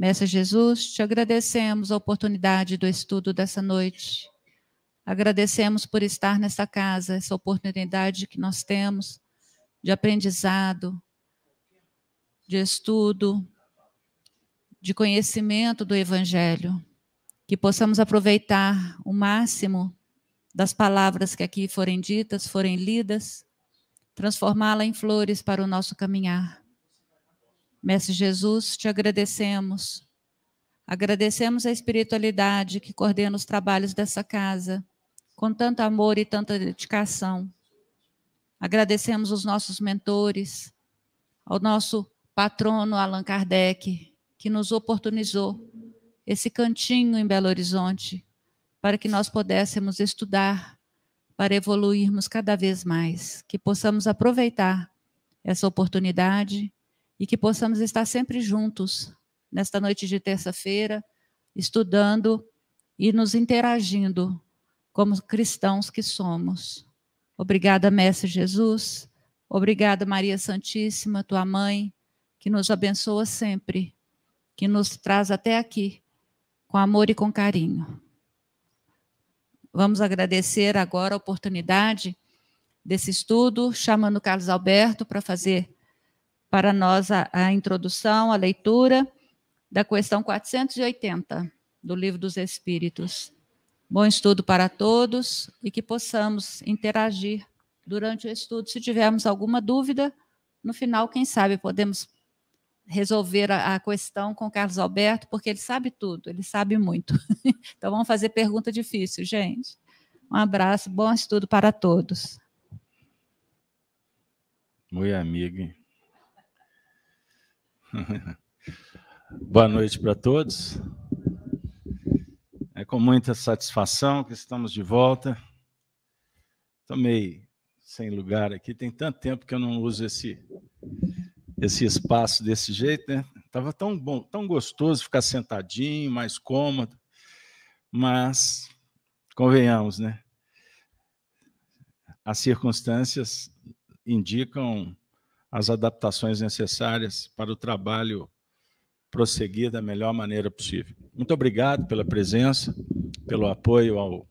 Mestre Jesus, te agradecemos a oportunidade do estudo dessa noite. Agradecemos por estar nesta casa, essa oportunidade que nós temos de aprendizado, de estudo, de conhecimento do Evangelho. Que possamos aproveitar o máximo das palavras que aqui forem ditas, forem lidas, transformá-la em flores para o nosso caminhar. Mestre Jesus, te agradecemos. Agradecemos a espiritualidade que coordena os trabalhos dessa casa, com tanto amor e tanta dedicação. Agradecemos os nossos mentores, ao nosso patrono Allan Kardec, que nos oportunizou esse cantinho em Belo Horizonte, para que nós pudéssemos estudar, para evoluirmos cada vez mais, que possamos aproveitar essa oportunidade e que possamos estar sempre juntos nesta noite de terça-feira, estudando e nos interagindo como cristãos que somos. Obrigada, Mestre Jesus. Obrigada, Maria Santíssima, tua mãe, que nos abençoa sempre, que nos traz até aqui com amor e com carinho. Vamos agradecer agora a oportunidade desse estudo, chamando Carlos Alberto para fazer para nós a, a introdução, a leitura da questão 480 do Livro dos Espíritos. Bom estudo para todos e que possamos interagir durante o estudo. Se tivermos alguma dúvida, no final, quem sabe, podemos resolver a, a questão com o Carlos Alberto, porque ele sabe tudo, ele sabe muito. então, vamos fazer pergunta difícil, gente. Um abraço, bom estudo para todos. Muito amigo. Boa noite para todos. É com muita satisfação que estamos de volta. Tomei sem lugar aqui, tem tanto tempo que eu não uso esse esse espaço desse jeito, né? Tava tão bom, tão gostoso ficar sentadinho, mais cômodo. Mas convenhamos, né? As circunstâncias indicam as adaptações necessárias para o trabalho prosseguir da melhor maneira possível. Muito obrigado pela presença, pelo apoio ao,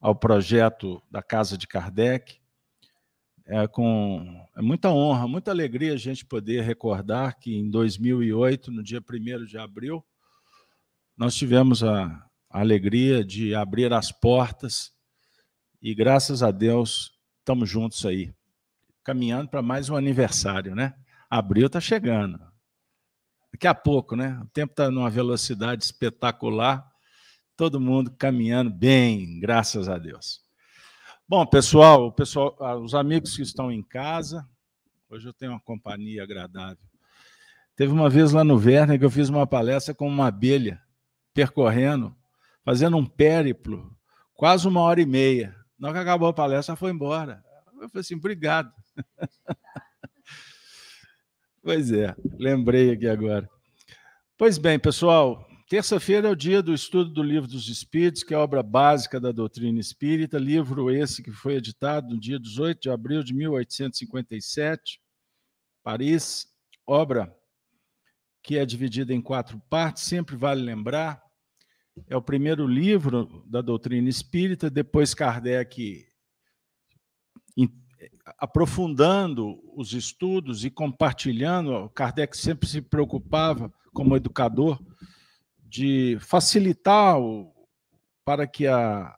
ao projeto da Casa de Kardec. É com é muita honra, muita alegria a gente poder recordar que em 2008, no dia 1 de abril, nós tivemos a, a alegria de abrir as portas e, graças a Deus, estamos juntos aí caminhando para mais um aniversário, né? Abril está chegando. Daqui a pouco, né? O tempo está numa velocidade espetacular. Todo mundo caminhando bem, graças a Deus. Bom, pessoal, pessoal, ah, os amigos que estão em casa, hoje eu tenho uma companhia agradável. Teve uma vez lá no Werner que eu fiz uma palestra com uma abelha percorrendo, fazendo um périplo, quase uma hora e meia. Na hora que acabou a palestra, ela foi embora. Eu falei assim, obrigado. pois é, lembrei aqui agora. Pois bem, pessoal, terça-feira é o dia do estudo do Livro dos Espíritos, que é a obra básica da doutrina espírita, livro esse que foi editado no dia 18 de abril de 1857, Paris, obra que é dividida em quatro partes, sempre vale lembrar. É o primeiro livro da doutrina espírita, depois Kardec aprofundando os estudos e compartilhando, Kardec sempre se preocupava, como educador, de facilitar o, para que a,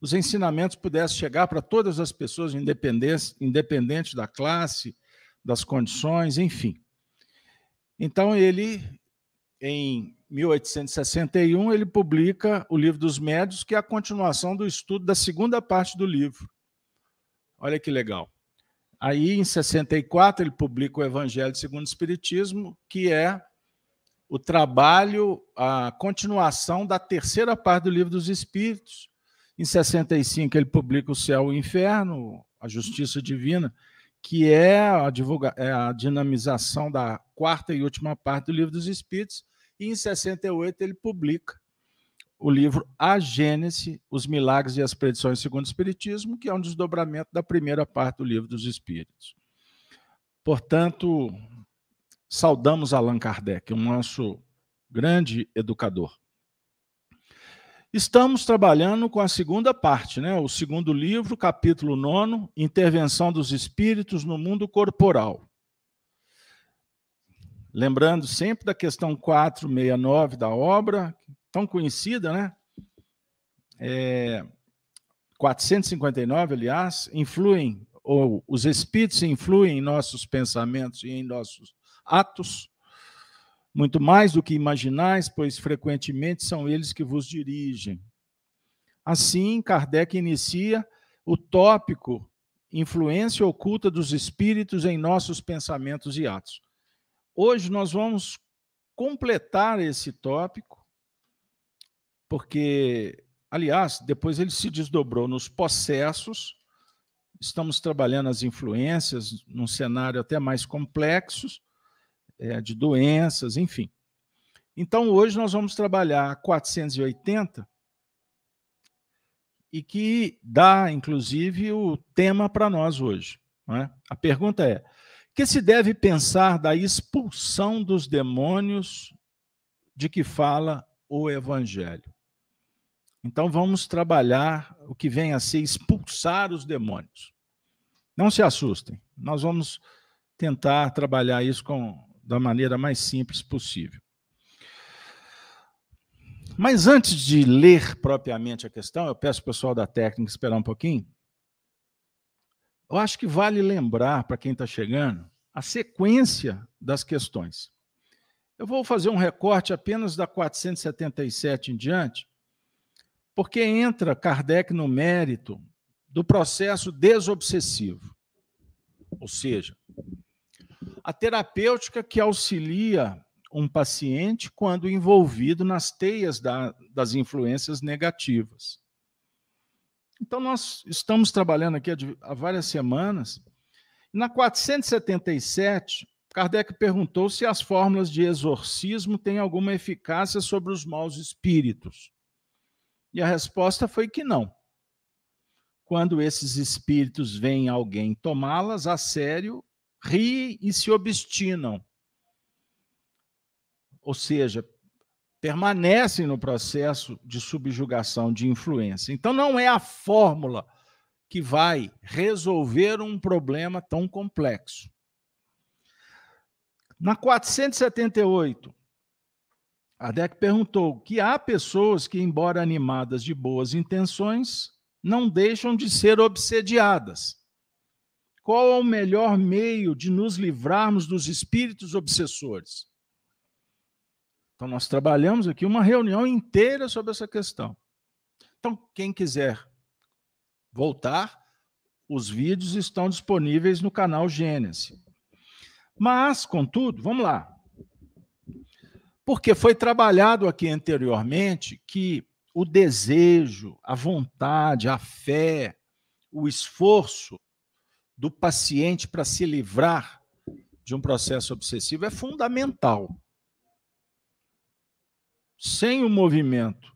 os ensinamentos pudessem chegar para todas as pessoas, independente, independente da classe, das condições, enfim. Então, ele, em 1861, ele publica o Livro dos Médios, que é a continuação do estudo da segunda parte do livro. Olha que legal. Aí, em 64, ele publica o Evangelho segundo o Espiritismo, que é o trabalho, a continuação da terceira parte do Livro dos Espíritos. Em 65, ele publica O Céu e o Inferno, a Justiça Divina, que é a, divulga é a dinamização da quarta e última parte do Livro dos Espíritos. E em 68, ele publica o livro A Gênese, os Milagres e as Predições segundo o Espiritismo, que é um desdobramento da primeira parte do livro dos Espíritos. Portanto, saudamos Allan Kardec, o nosso grande educador. Estamos trabalhando com a segunda parte, né? o segundo livro, capítulo 9, Intervenção dos Espíritos no Mundo Corporal. Lembrando sempre da questão 469 da obra, tão conhecida, né? É, 459, aliás, influem, ou os espíritos influem em nossos pensamentos e em nossos atos muito mais do que imaginais, pois frequentemente são eles que vos dirigem. Assim, Kardec inicia o tópico influência oculta dos espíritos em nossos pensamentos e atos. Hoje nós vamos completar esse tópico, porque, aliás, depois ele se desdobrou nos processos, estamos trabalhando as influências num cenário até mais complexo, é, de doenças, enfim. Então, hoje nós vamos trabalhar 480 e que dá, inclusive, o tema para nós hoje. É? A pergunta é: que se deve pensar da expulsão dos demônios de que fala o Evangelho? Então, vamos trabalhar o que vem a ser expulsar os demônios. Não se assustem, nós vamos tentar trabalhar isso com da maneira mais simples possível. Mas antes de ler propriamente a questão, eu peço ao pessoal da técnica esperar um pouquinho. Eu acho que vale lembrar para quem está chegando a sequência das questões. Eu vou fazer um recorte apenas da 477 em diante, porque entra Kardec no mérito do processo desobsessivo. Ou seja, a terapêutica que auxilia um paciente quando envolvido nas teias da, das influências negativas. Então, nós estamos trabalhando aqui há várias semanas. Na 477, Kardec perguntou se as fórmulas de exorcismo têm alguma eficácia sobre os maus espíritos. E a resposta foi que não. Quando esses espíritos veem alguém tomá-las a sério, riem e se obstinam. Ou seja, permanecem no processo de subjugação, de influência. Então, não é a fórmula que vai resolver um problema tão complexo. Na 478, Adec perguntou que há pessoas que, embora animadas de boas intenções, não deixam de ser obsediadas. Qual é o melhor meio de nos livrarmos dos espíritos obsessores? Então, nós trabalhamos aqui uma reunião inteira sobre essa questão. Então, quem quiser voltar, os vídeos estão disponíveis no canal Gênesis. Mas, contudo, vamos lá. Porque foi trabalhado aqui anteriormente que o desejo, a vontade, a fé, o esforço do paciente para se livrar de um processo obsessivo é fundamental. Sem o movimento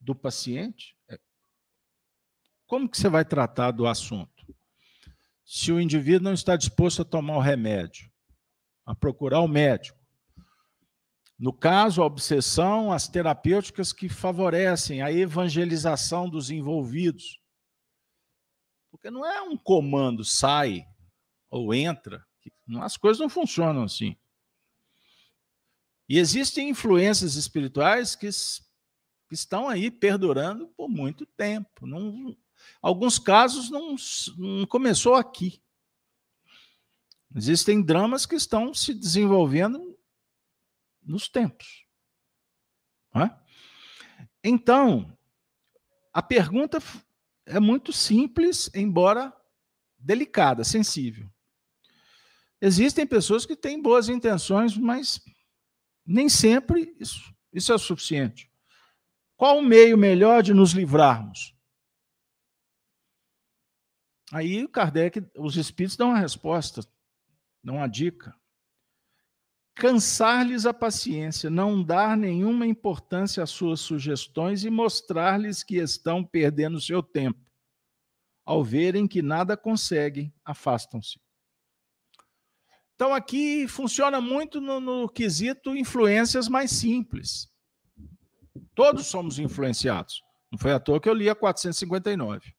do paciente, é, como que você vai tratar do assunto? Se o indivíduo não está disposto a tomar o remédio, a procurar o médico. No caso, a obsessão, as terapêuticas que favorecem a evangelização dos envolvidos porque não é um comando, sai ou entra. As coisas não funcionam assim. E existem influências espirituais que estão aí perdurando por muito tempo. Não, alguns casos não, não começou aqui. Existem dramas que estão se desenvolvendo nos tempos. É? Então, a pergunta é muito simples, embora delicada, sensível. Existem pessoas que têm boas intenções, mas nem sempre isso, isso é o suficiente. Qual o meio melhor de nos livrarmos? Aí Kardec, os espíritos dão uma resposta, dão uma dica cansar-lhes a paciência, não dar nenhuma importância às suas sugestões e mostrar-lhes que estão perdendo seu tempo. Ao verem que nada conseguem, afastam-se. Então, aqui funciona muito no, no quesito influências mais simples. Todos somos influenciados. Não foi à toa que eu li a 459.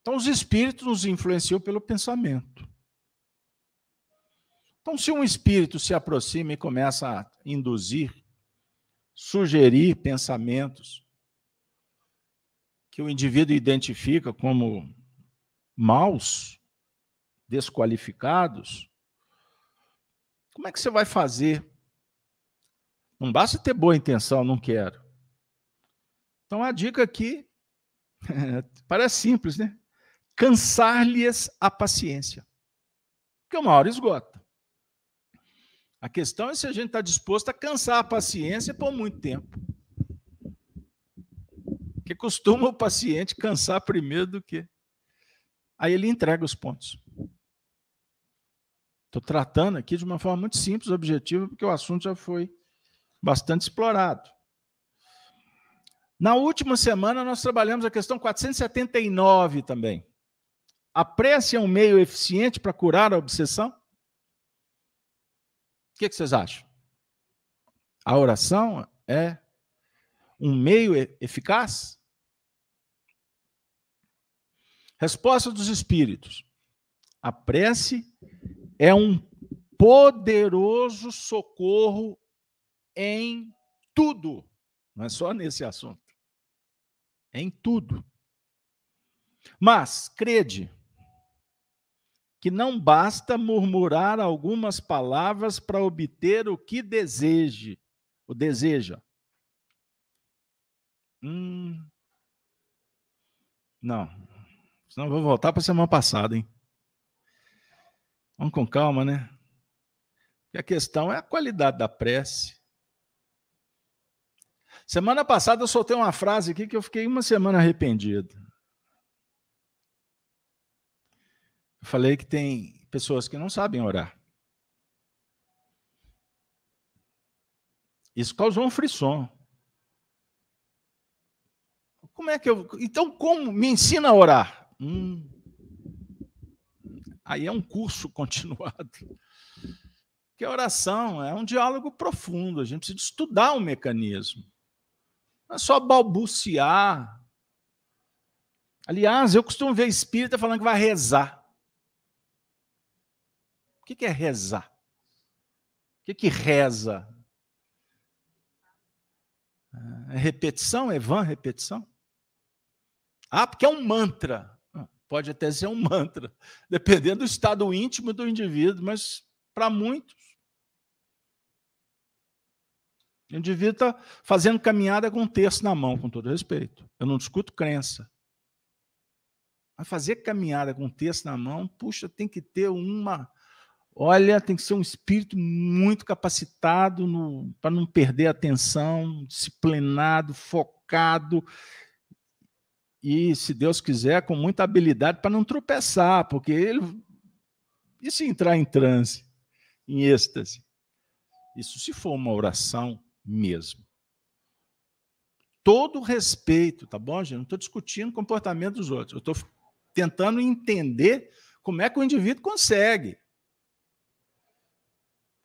Então, os espíritos nos influenciam pelo pensamento. Então, se um espírito se aproxima e começa a induzir, sugerir pensamentos que o indivíduo identifica como maus, desqualificados, como é que você vai fazer? Não basta ter boa intenção, não quero. Então a dica aqui parece simples, né? Cansar-lhes a paciência. Porque uma hora esgota. A questão é se a gente está disposto a cansar a paciência por muito tempo. Porque costuma o paciente cansar primeiro do que. Aí ele entrega os pontos. Estou tratando aqui de uma forma muito simples, objetiva, porque o assunto já foi bastante explorado. Na última semana, nós trabalhamos a questão 479 também. A prece é um meio eficiente para curar a obsessão? O que, que vocês acham? A oração é um meio eficaz? Resposta dos Espíritos. A prece é um poderoso socorro em tudo. Não é só nesse assunto. É em tudo. Mas, crede, que não basta murmurar algumas palavras para obter o que deseje, o deseja. Hum, não. Senão vou voltar para a semana passada, hein? Vamos com calma, né? Porque a questão é a qualidade da prece. Semana passada eu soltei uma frase aqui que eu fiquei uma semana arrependido. Eu falei que tem pessoas que não sabem orar. Isso causou um frisson. Como é que eu. Então, como me ensina a orar? Hum. Aí é um curso continuado. Porque a oração é um diálogo profundo, a gente precisa estudar o mecanismo. Não é só balbuciar. Aliás, eu costumo ver espírita falando que vai rezar. O que é rezar? O que reza? É repetição? É vã repetição? Ah, porque é um mantra. Ah, pode até ser um mantra, dependendo do estado íntimo do indivíduo, mas para muitos o indivíduo está fazendo caminhada com um terço na mão, com todo respeito. Eu não discuto crença. Mas fazer caminhada com um terço na mão, puxa, tem que ter uma. Olha, tem que ser um espírito muito capacitado para não perder a atenção, disciplinado, focado. E, se Deus quiser, com muita habilidade para não tropeçar, porque ele. E se entrar em transe, em êxtase? Isso se for uma oração mesmo. Todo respeito, tá bom, gente? Não estou discutindo o comportamento dos outros. Eu estou tentando entender como é que o indivíduo consegue.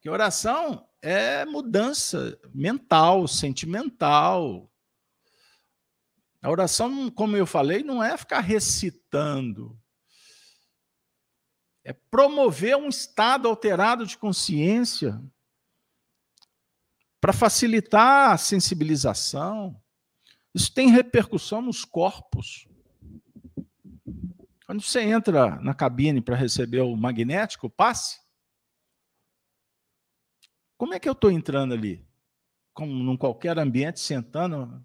Porque oração é mudança mental, sentimental. A oração, como eu falei, não é ficar recitando. É promover um estado alterado de consciência para facilitar a sensibilização. Isso tem repercussão nos corpos. Quando você entra na cabine para receber o magnético, o passe, como é que eu estou entrando ali? Como num qualquer ambiente, sentando. O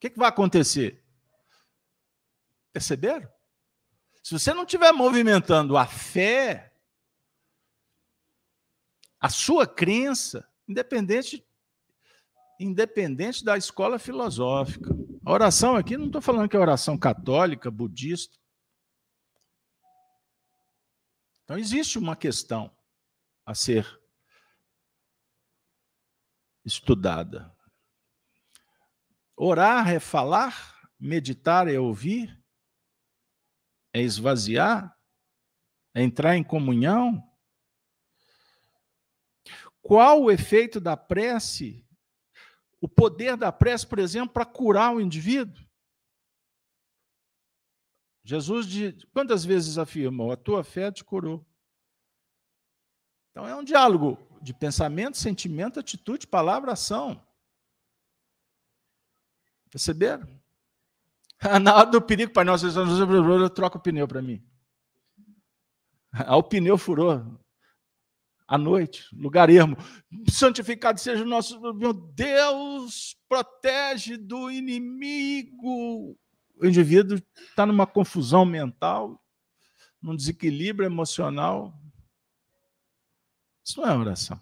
que, que vai acontecer? Perceberam? Se você não estiver movimentando a fé, a sua crença, independente, independente da escola filosófica. A oração aqui, não estou falando que é oração católica, budista. Então, existe uma questão a ser estudada. Orar é falar, meditar é ouvir, é esvaziar, É entrar em comunhão? Qual o efeito da prece? O poder da prece, por exemplo, para curar o indivíduo? Jesus, de, quantas vezes afirmou: A tua fé te curou. Então é um diálogo de pensamento, sentimento, atitude, palavra, ação. Perceberam? Na hora do perigo, Pai Nosso, troca o pneu para mim. O pneu furou. À noite, lugar ermo. Santificado seja o nosso. Meu Deus, protege do inimigo. O indivíduo está numa confusão mental, num desequilíbrio emocional. Isso não é oração.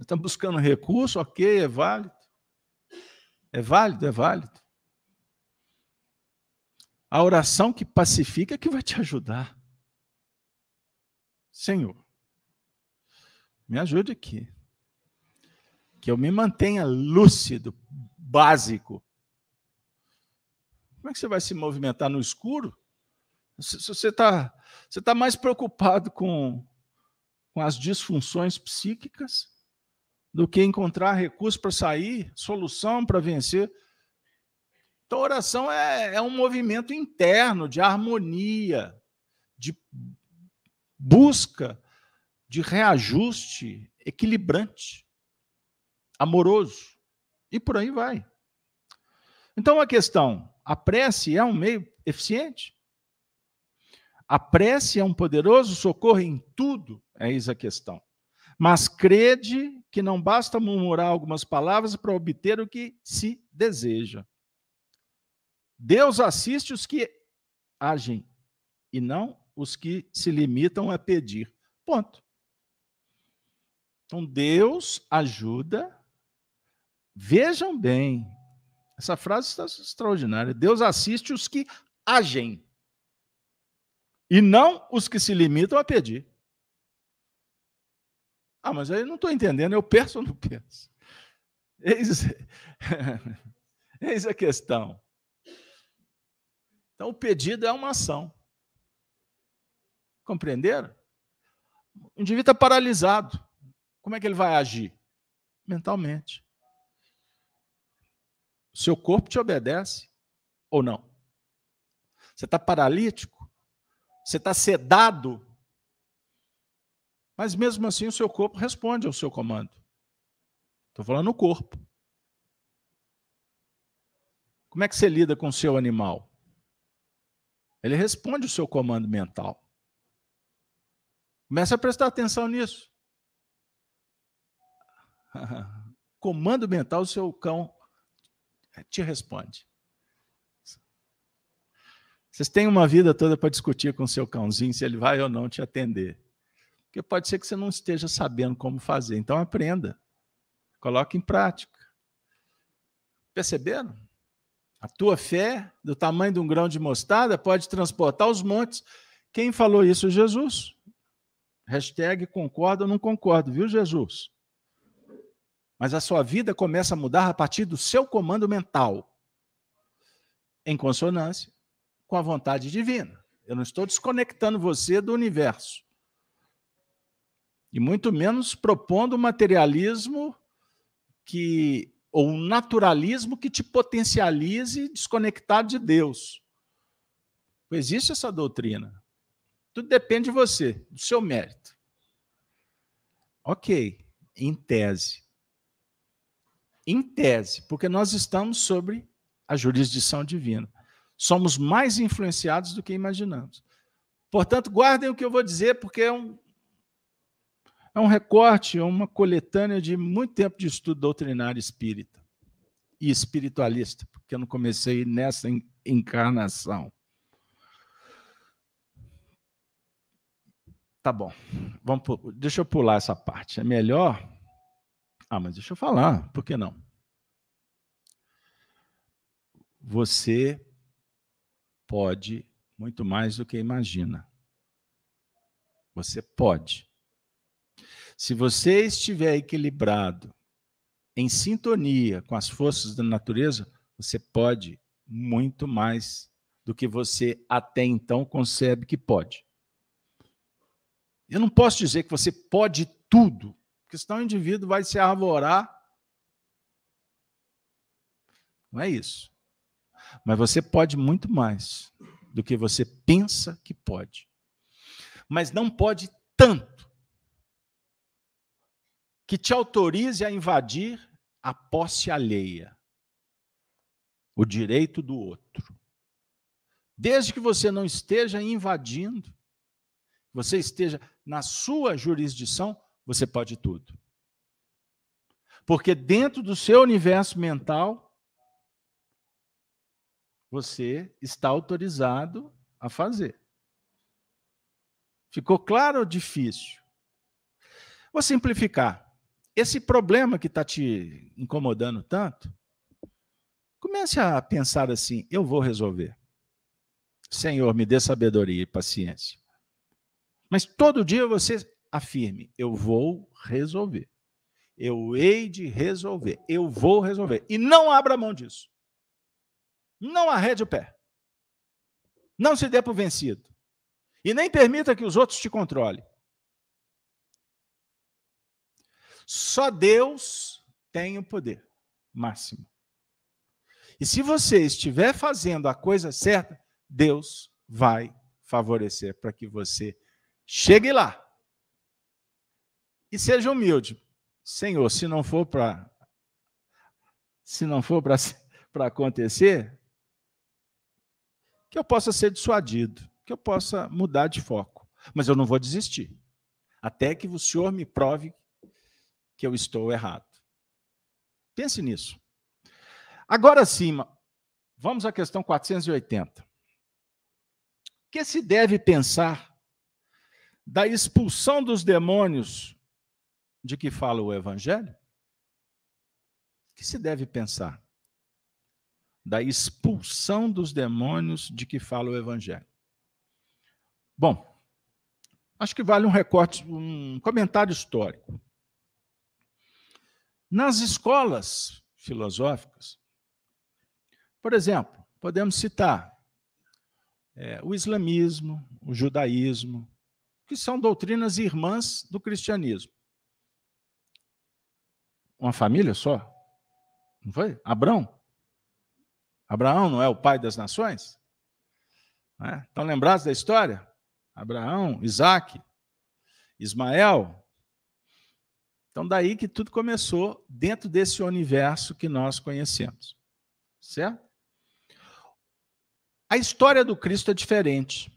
Está buscando recurso, ok, é válido. É válido, é válido. A oração que pacifica é que vai te ajudar. Senhor, me ajude aqui. Que eu me mantenha lúcido, básico. Como é que você vai se movimentar no escuro? Você está você tá mais preocupado com, com as disfunções psíquicas do que encontrar recurso para sair, solução para vencer. Então, oração é, é um movimento interno de harmonia, de busca, de reajuste equilibrante, amoroso. E por aí vai. Então, a questão: a prece é um meio eficiente? A prece é um poderoso socorro em tudo? É isso a questão. Mas crede que não basta murmurar algumas palavras para obter o que se deseja. Deus assiste os que agem e não os que se limitam a pedir. Ponto. Então, Deus ajuda. Vejam bem, essa frase está extraordinária. Deus assiste os que agem e não os que se limitam a pedir. Ah, mas aí não estou entendendo, eu penso ou não penso? Eis, eis a questão. Então, o pedido é uma ação. Compreenderam? O indivíduo está paralisado. Como é que ele vai agir? Mentalmente. Seu corpo te obedece ou não? Você está paralítico? Você está sedado? Mas mesmo assim o seu corpo responde ao seu comando. Estou falando no corpo. Como é que você lida com o seu animal? Ele responde o seu comando mental. Comece a prestar atenção nisso. comando mental, o seu cão te responde. Vocês têm uma vida toda para discutir com o seu cãozinho se ele vai ou não te atender. Porque pode ser que você não esteja sabendo como fazer. Então aprenda. Coloque em prática. Perceberam? A tua fé, do tamanho de um grão de mostarda, pode transportar os montes. Quem falou isso? Jesus. Hashtag concordo ou não concordo, viu, Jesus? Mas a sua vida começa a mudar a partir do seu comando mental, em consonância com a vontade divina. Eu não estou desconectando você do universo e muito menos propondo um materialismo que ou um naturalismo que te potencialize desconectado de Deus. Existe essa doutrina. Tudo depende de você, do seu mérito. Ok, em tese. Em tese, porque nós estamos sobre a jurisdição divina. Somos mais influenciados do que imaginamos. Portanto, guardem o que eu vou dizer, porque é um, é um recorte, é uma coletânea de muito tempo de estudo doutrinário espírita e espiritualista, porque eu não comecei nessa encarnação. Tá bom. Vamos, deixa eu pular essa parte. É melhor. Ah, mas deixa eu falar. Por que não? Você pode muito mais do que imagina. Você pode. Se você estiver equilibrado, em sintonia com as forças da natureza, você pode muito mais do que você até então concebe que pode. Eu não posso dizer que você pode tudo, porque senão o indivíduo vai se arvorar. Não é isso. Mas você pode muito mais do que você pensa que pode. Mas não pode tanto que te autorize a invadir a posse alheia, o direito do outro. Desde que você não esteja invadindo, você esteja na sua jurisdição, você pode tudo. Porque dentro do seu universo mental, você está autorizado a fazer. Ficou claro ou difícil? Vou simplificar. Esse problema que está te incomodando tanto, comece a pensar assim: eu vou resolver. Senhor, me dê sabedoria e paciência. Mas todo dia você afirme: eu vou resolver. Eu hei de resolver. Eu vou resolver. E não abra mão disso. Não arrede o pé. Não se dê por vencido. E nem permita que os outros te controlem. Só Deus tem o poder máximo. E se você estiver fazendo a coisa certa, Deus vai favorecer para que você chegue lá. E seja humilde. Senhor, se não for para se não for para acontecer, que eu possa ser dissuadido, que eu possa mudar de foco, mas eu não vou desistir. Até que o Senhor me prove que eu estou errado. Pense nisso. Agora sim, vamos à questão 480. O que se deve pensar da expulsão dos demônios de que fala o Evangelho? O que se deve pensar da expulsão dos demônios de que fala o Evangelho? Bom, acho que vale um recorte, um comentário histórico. Nas escolas filosóficas, por exemplo, podemos citar é, o islamismo, o judaísmo, que são doutrinas irmãs do cristianismo. Uma família só? Não foi? Abraão? Abraão não é o pai das nações? É? Estão lembrados da história? Abraão, Isaac, Ismael, então, daí que tudo começou dentro desse universo que nós conhecemos. Certo? A história do Cristo é diferente.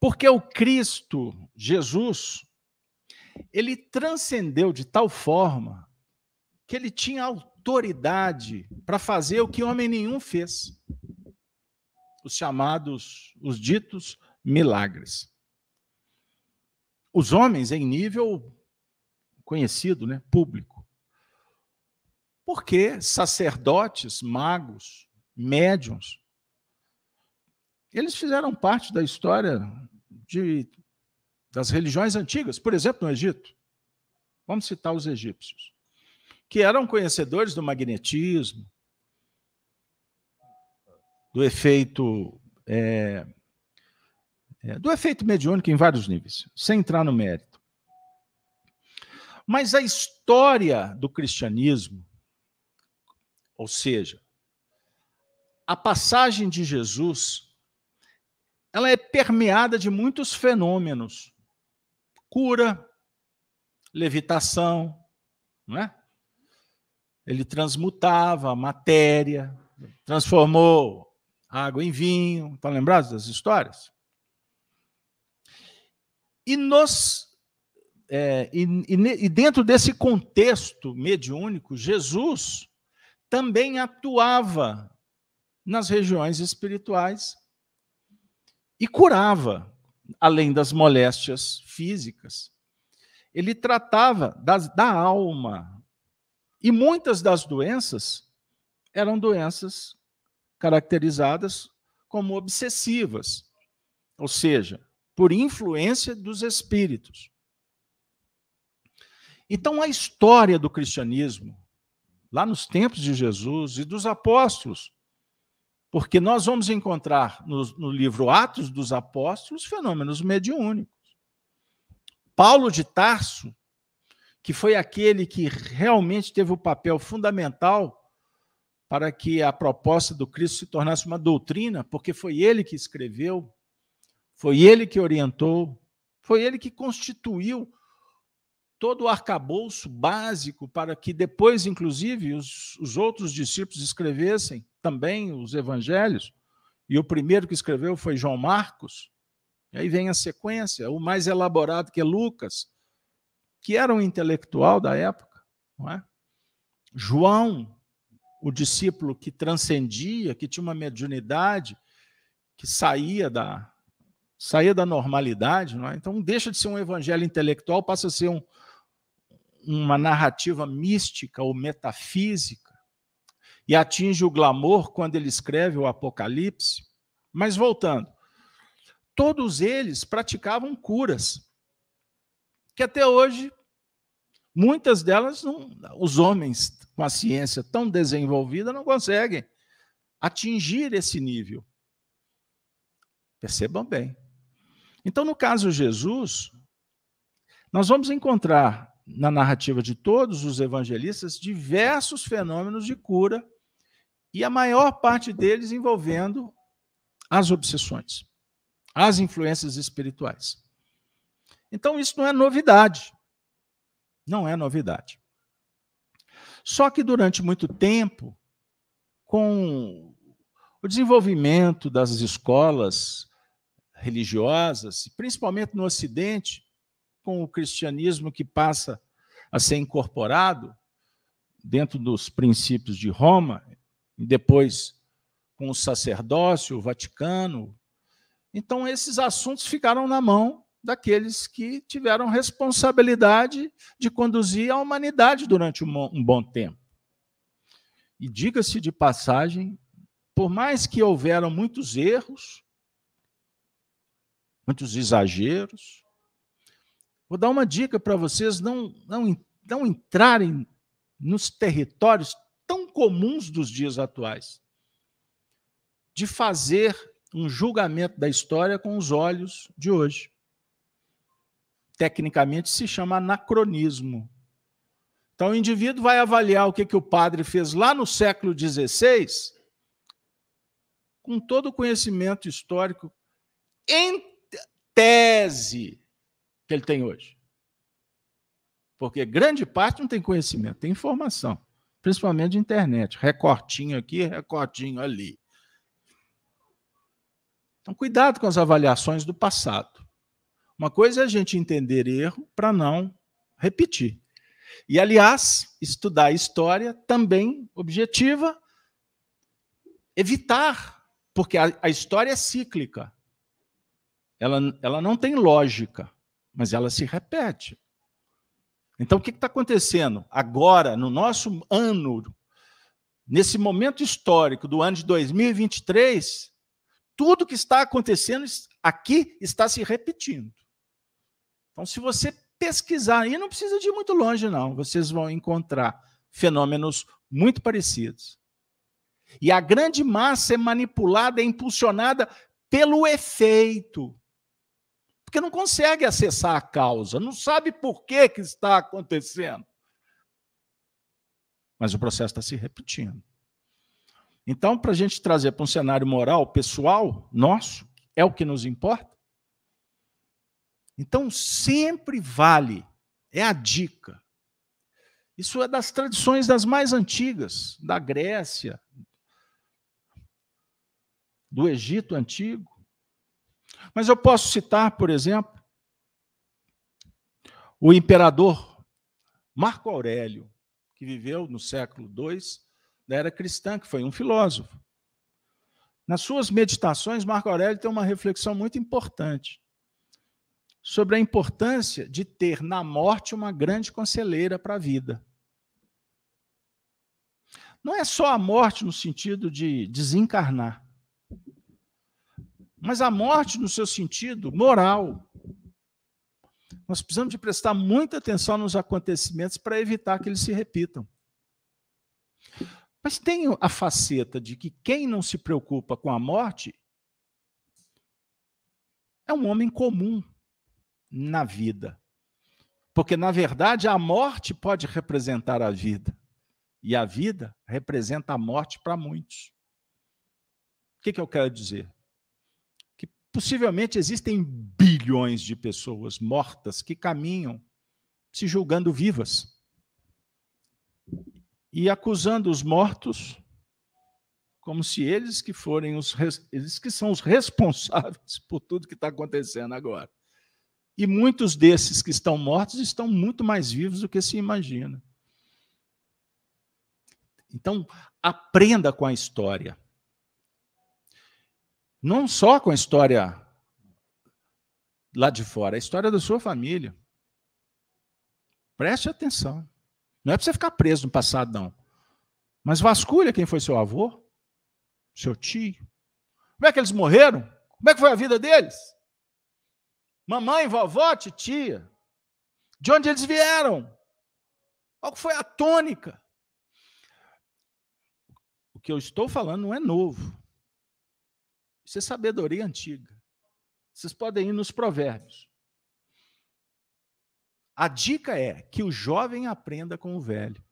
Porque o Cristo, Jesus, ele transcendeu de tal forma que ele tinha autoridade para fazer o que homem nenhum fez. Os chamados, os ditos milagres. Os homens em nível conhecido, né, público. Porque sacerdotes, magos, médiums, eles fizeram parte da história de, das religiões antigas, por exemplo, no Egito. Vamos citar os egípcios, que eram conhecedores do magnetismo, do efeito é, é, do efeito mediúnico em vários níveis, sem entrar no mérito. Mas a história do cristianismo, ou seja, a passagem de Jesus, ela é permeada de muitos fenômenos. Cura, levitação, não é? Ele transmutava a matéria, transformou água em vinho. Estão lembrados das histórias? E nos é, e, e dentro desse contexto mediúnico, Jesus também atuava nas regiões espirituais e curava, além das moléstias físicas. Ele tratava das, da alma. E muitas das doenças eram doenças caracterizadas como obsessivas, ou seja, por influência dos espíritos. Então, a história do cristianismo, lá nos tempos de Jesus e dos apóstolos, Porque nós vamos encontrar no, no livro Atos dos Apóstolos fenômenos mediúnicos. Paulo de Tarso, que foi aquele que realmente teve o papel fundamental para que a proposta do Cristo se tornasse uma doutrina, porque foi ele que escreveu, foi ele que orientou, foi ele que constituiu todo o arcabouço básico para que depois, inclusive, os, os outros discípulos escrevessem também os evangelhos. E o primeiro que escreveu foi João Marcos. E aí vem a sequência, o mais elaborado que é Lucas, que era um intelectual da época, não é? João, o discípulo que transcendia, que tinha uma mediunidade, que saía da saía da normalidade, não é? Então deixa de ser um evangelho intelectual, passa a ser um, uma narrativa mística ou metafísica e atinge o glamour quando ele escreve o Apocalipse. Mas voltando, todos eles praticavam curas, que até hoje, muitas delas, não, os homens com a ciência tão desenvolvida não conseguem atingir esse nível. Percebam bem. Então, no caso Jesus, nós vamos encontrar na narrativa de todos os evangelistas diversos fenômenos de cura e a maior parte deles envolvendo as obsessões, as influências espirituais. Então, isso não é novidade. Não é novidade. Só que durante muito tempo, com o desenvolvimento das escolas religiosas, principalmente no Ocidente, com o cristianismo que passa a ser incorporado dentro dos princípios de Roma, e depois com o sacerdócio, o Vaticano. Então, esses assuntos ficaram na mão daqueles que tiveram responsabilidade de conduzir a humanidade durante um bom tempo. E diga-se de passagem, por mais que houveram muitos erros, muitos exageros, Vou dar uma dica para vocês não, não, não entrarem nos territórios tão comuns dos dias atuais, de fazer um julgamento da história com os olhos de hoje. Tecnicamente se chama anacronismo. Então o indivíduo vai avaliar o que, que o padre fez lá no século XVI, com todo o conhecimento histórico, em tese, que ele tem hoje. Porque grande parte não tem conhecimento, tem informação, principalmente de internet. Recortinho aqui, recortinho ali. Então, cuidado com as avaliações do passado. Uma coisa é a gente entender erro para não repetir. E, aliás, estudar história também objetiva evitar, porque a, a história é cíclica. Ela, ela não tem lógica mas ela se repete. Então, o que está acontecendo agora, no nosso ano, nesse momento histórico do ano de 2023, tudo que está acontecendo aqui está se repetindo. Então, se você pesquisar, e não precisa de ir muito longe, não, vocês vão encontrar fenômenos muito parecidos. E a grande massa é manipulada, é impulsionada pelo efeito porque não consegue acessar a causa, não sabe por que, que está acontecendo. Mas o processo está se repetindo. Então, para a gente trazer para um cenário moral pessoal nosso, é o que nos importa. Então, sempre vale, é a dica. Isso é das tradições das mais antigas, da Grécia, do Egito antigo. Mas eu posso citar, por exemplo, o imperador Marco Aurélio, que viveu no século II da era cristã, que foi um filósofo. Nas suas meditações, Marco Aurélio tem uma reflexão muito importante sobre a importância de ter na morte uma grande conselheira para a vida. Não é só a morte no sentido de desencarnar, mas a morte no seu sentido moral. Nós precisamos de prestar muita atenção nos acontecimentos para evitar que eles se repitam. Mas tem a faceta de que quem não se preocupa com a morte é um homem comum na vida. Porque, na verdade, a morte pode representar a vida. E a vida representa a morte para muitos. O que, que eu quero dizer? Que possivelmente existem bilhões de pessoas mortas que caminham se julgando vivas e acusando os mortos como se eles que forem os eles que são os responsáveis por tudo que está acontecendo agora. E muitos desses que estão mortos estão muito mais vivos do que se imagina. Então, aprenda com a história. Não só com a história lá de fora, a história da sua família. Preste atenção. Não é para você ficar preso no passado, não. Mas vasculha quem foi seu avô, seu tio. Como é que eles morreram? Como é que foi a vida deles? Mamãe, vovó, titia. De onde eles vieram? Qual foi a tônica? O que eu estou falando não é novo. Isso é sabedoria antiga. Vocês podem ir nos provérbios. A dica é que o jovem aprenda com o velho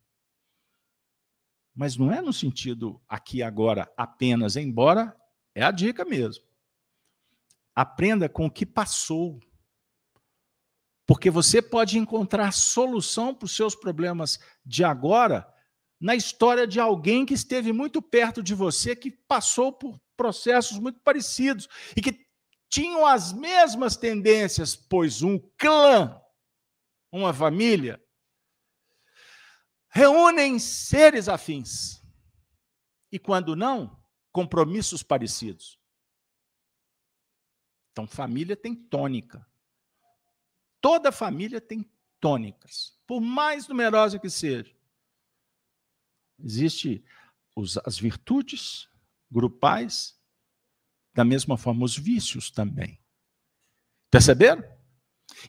mas não é no sentido aqui agora apenas, embora é a dica mesmo. Aprenda com o que passou. Porque você pode encontrar solução para os seus problemas de agora na história de alguém que esteve muito perto de você, que passou por processos muito parecidos e que tinham as mesmas tendências, pois um clã, uma família, reúnem seres afins. E quando não, compromissos parecidos. Então, família tem tônica. Toda família tem tônicas, por mais numerosa que seja. Existem as virtudes grupais, da mesma forma os vícios também. Perceberam?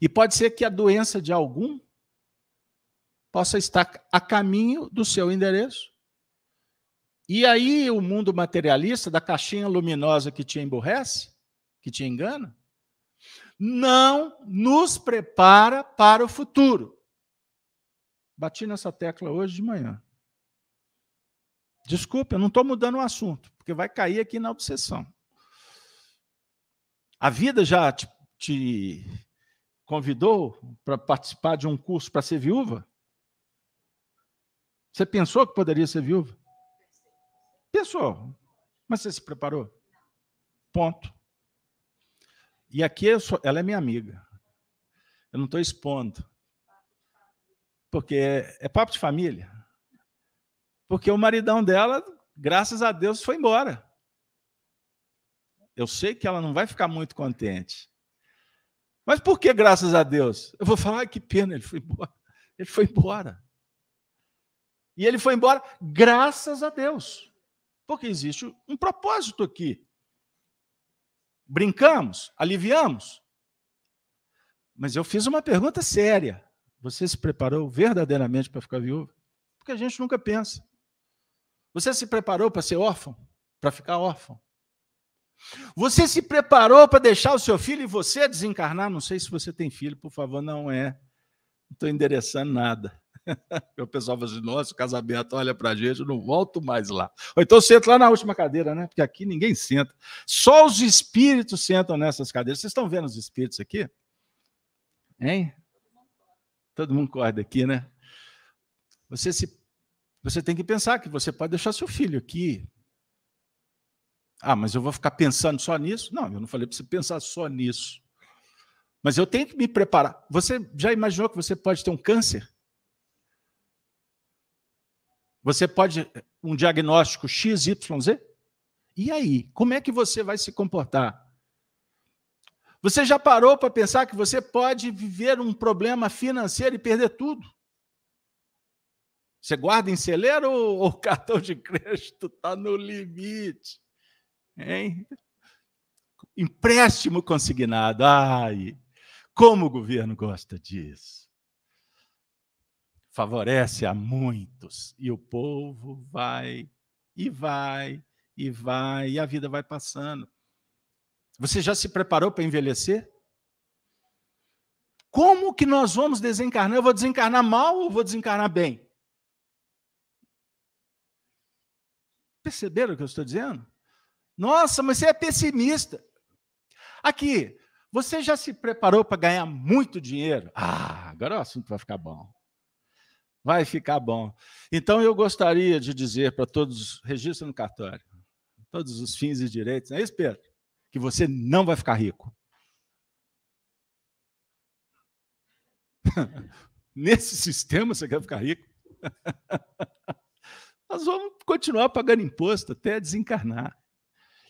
E pode ser que a doença de algum possa estar a caminho do seu endereço. E aí o mundo materialista, da caixinha luminosa que te emburrece, que te engana, não nos prepara para o futuro. Bati nessa tecla hoje de manhã. Desculpe, eu não estou mudando o assunto, porque vai cair aqui na obsessão. A vida já te, te convidou para participar de um curso para ser viúva? Você pensou que poderia ser viúva? Pensou. Mas você se preparou? Ponto. E aqui sou, ela é minha amiga. Eu não estou expondo. Porque é, é papo de família. Porque o maridão dela, graças a Deus, foi embora. Eu sei que ela não vai ficar muito contente. Mas por que graças a Deus? Eu vou falar, que pena, ele foi embora. Ele foi embora. E ele foi embora, graças a Deus. Porque existe um propósito aqui. Brincamos, aliviamos. Mas eu fiz uma pergunta séria. Você se preparou verdadeiramente para ficar viúva? Porque a gente nunca pensa. Você se preparou para ser órfão? Para ficar órfão? Você se preparou para deixar o seu filho e você desencarnar? Não sei se você tem filho, por favor, não é. Não estou endereçando nada. O pessoal fala assim, nossa, o casamento olha para a gente, eu não volto mais lá. Ou então senta lá na última cadeira, né? Porque aqui ninguém senta. Só os espíritos sentam nessas cadeiras. Vocês estão vendo os espíritos aqui? Hein? Todo mundo corre daqui, né? Você, se, você tem que pensar que você pode deixar seu filho aqui. Ah, mas eu vou ficar pensando só nisso? Não, eu não falei para você pensar só nisso. Mas eu tenho que me preparar. Você já imaginou que você pode ter um câncer? Você pode um diagnóstico XYZ? E aí, como é que você vai se comportar? Você já parou para pensar que você pode viver um problema financeiro e perder tudo? Você guarda em celeiro ou o cartão de crédito está no limite? Hein? Empréstimo consignado. Ai, como o governo gosta disso. Favorece a muitos. E o povo vai e vai e vai, e a vida vai passando. Você já se preparou para envelhecer? Como que nós vamos desencarnar? Eu vou desencarnar mal ou vou desencarnar bem? Perceberam o que eu estou dizendo? Nossa, mas você é pessimista. Aqui, você já se preparou para ganhar muito dinheiro? Ah, agora o assunto vai ficar bom. Vai ficar bom. Então eu gostaria de dizer para todos, registra no cartório, todos os fins e direitos, não é isso, Pedro? Que você não vai ficar rico. Nesse sistema você quer ficar rico? Nós vamos continuar pagando imposto até desencarnar.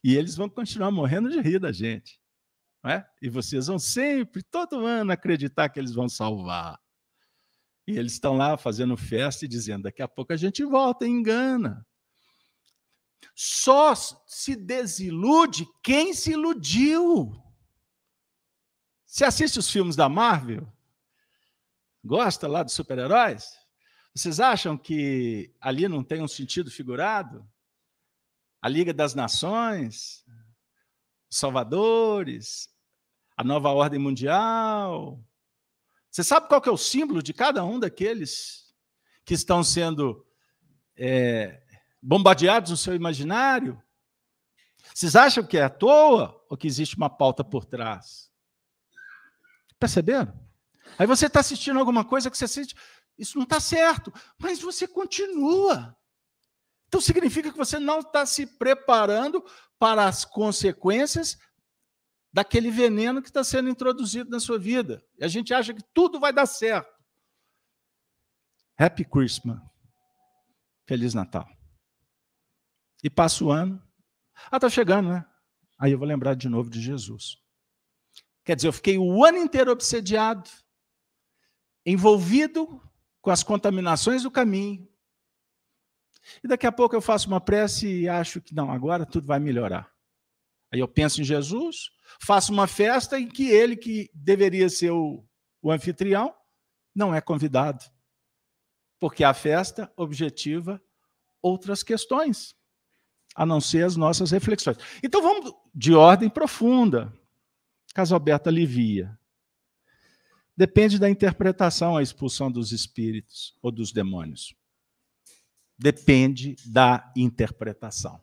E eles vão continuar morrendo de rir da gente. Não é? E vocês vão sempre, todo ano, acreditar que eles vão salvar. E eles estão lá fazendo festa e dizendo: daqui a pouco a gente volta engana. Só se desilude quem se iludiu. Você assiste os filmes da Marvel? Gosta lá dos super-heróis? Vocês acham que ali não tem um sentido figurado? A Liga das Nações, os Salvadores, a nova ordem mundial. Você sabe qual que é o símbolo de cada um daqueles que estão sendo é, bombardeados no seu imaginário? Vocês acham que é à toa ou que existe uma pauta por trás? Perceberam? Aí você está assistindo alguma coisa que você sente, isso não está certo, mas você continua. Então significa que você não está se preparando para as consequências daquele veneno que está sendo introduzido na sua vida. E a gente acha que tudo vai dar certo. Happy Christmas. Feliz Natal. E passa o ano. Ah, está chegando, né? Aí eu vou lembrar de novo de Jesus. Quer dizer, eu fiquei o ano inteiro obsediado, envolvido com as contaminações do caminho. E daqui a pouco eu faço uma prece e acho que não, agora tudo vai melhorar. Aí eu penso em Jesus, faço uma festa em que ele, que deveria ser o, o anfitrião, não é convidado. Porque a festa objetiva outras questões, a não ser as nossas reflexões. Então vamos de ordem profunda. Caso Alberto alivia. Depende da interpretação a expulsão dos espíritos ou dos demônios. Depende da interpretação.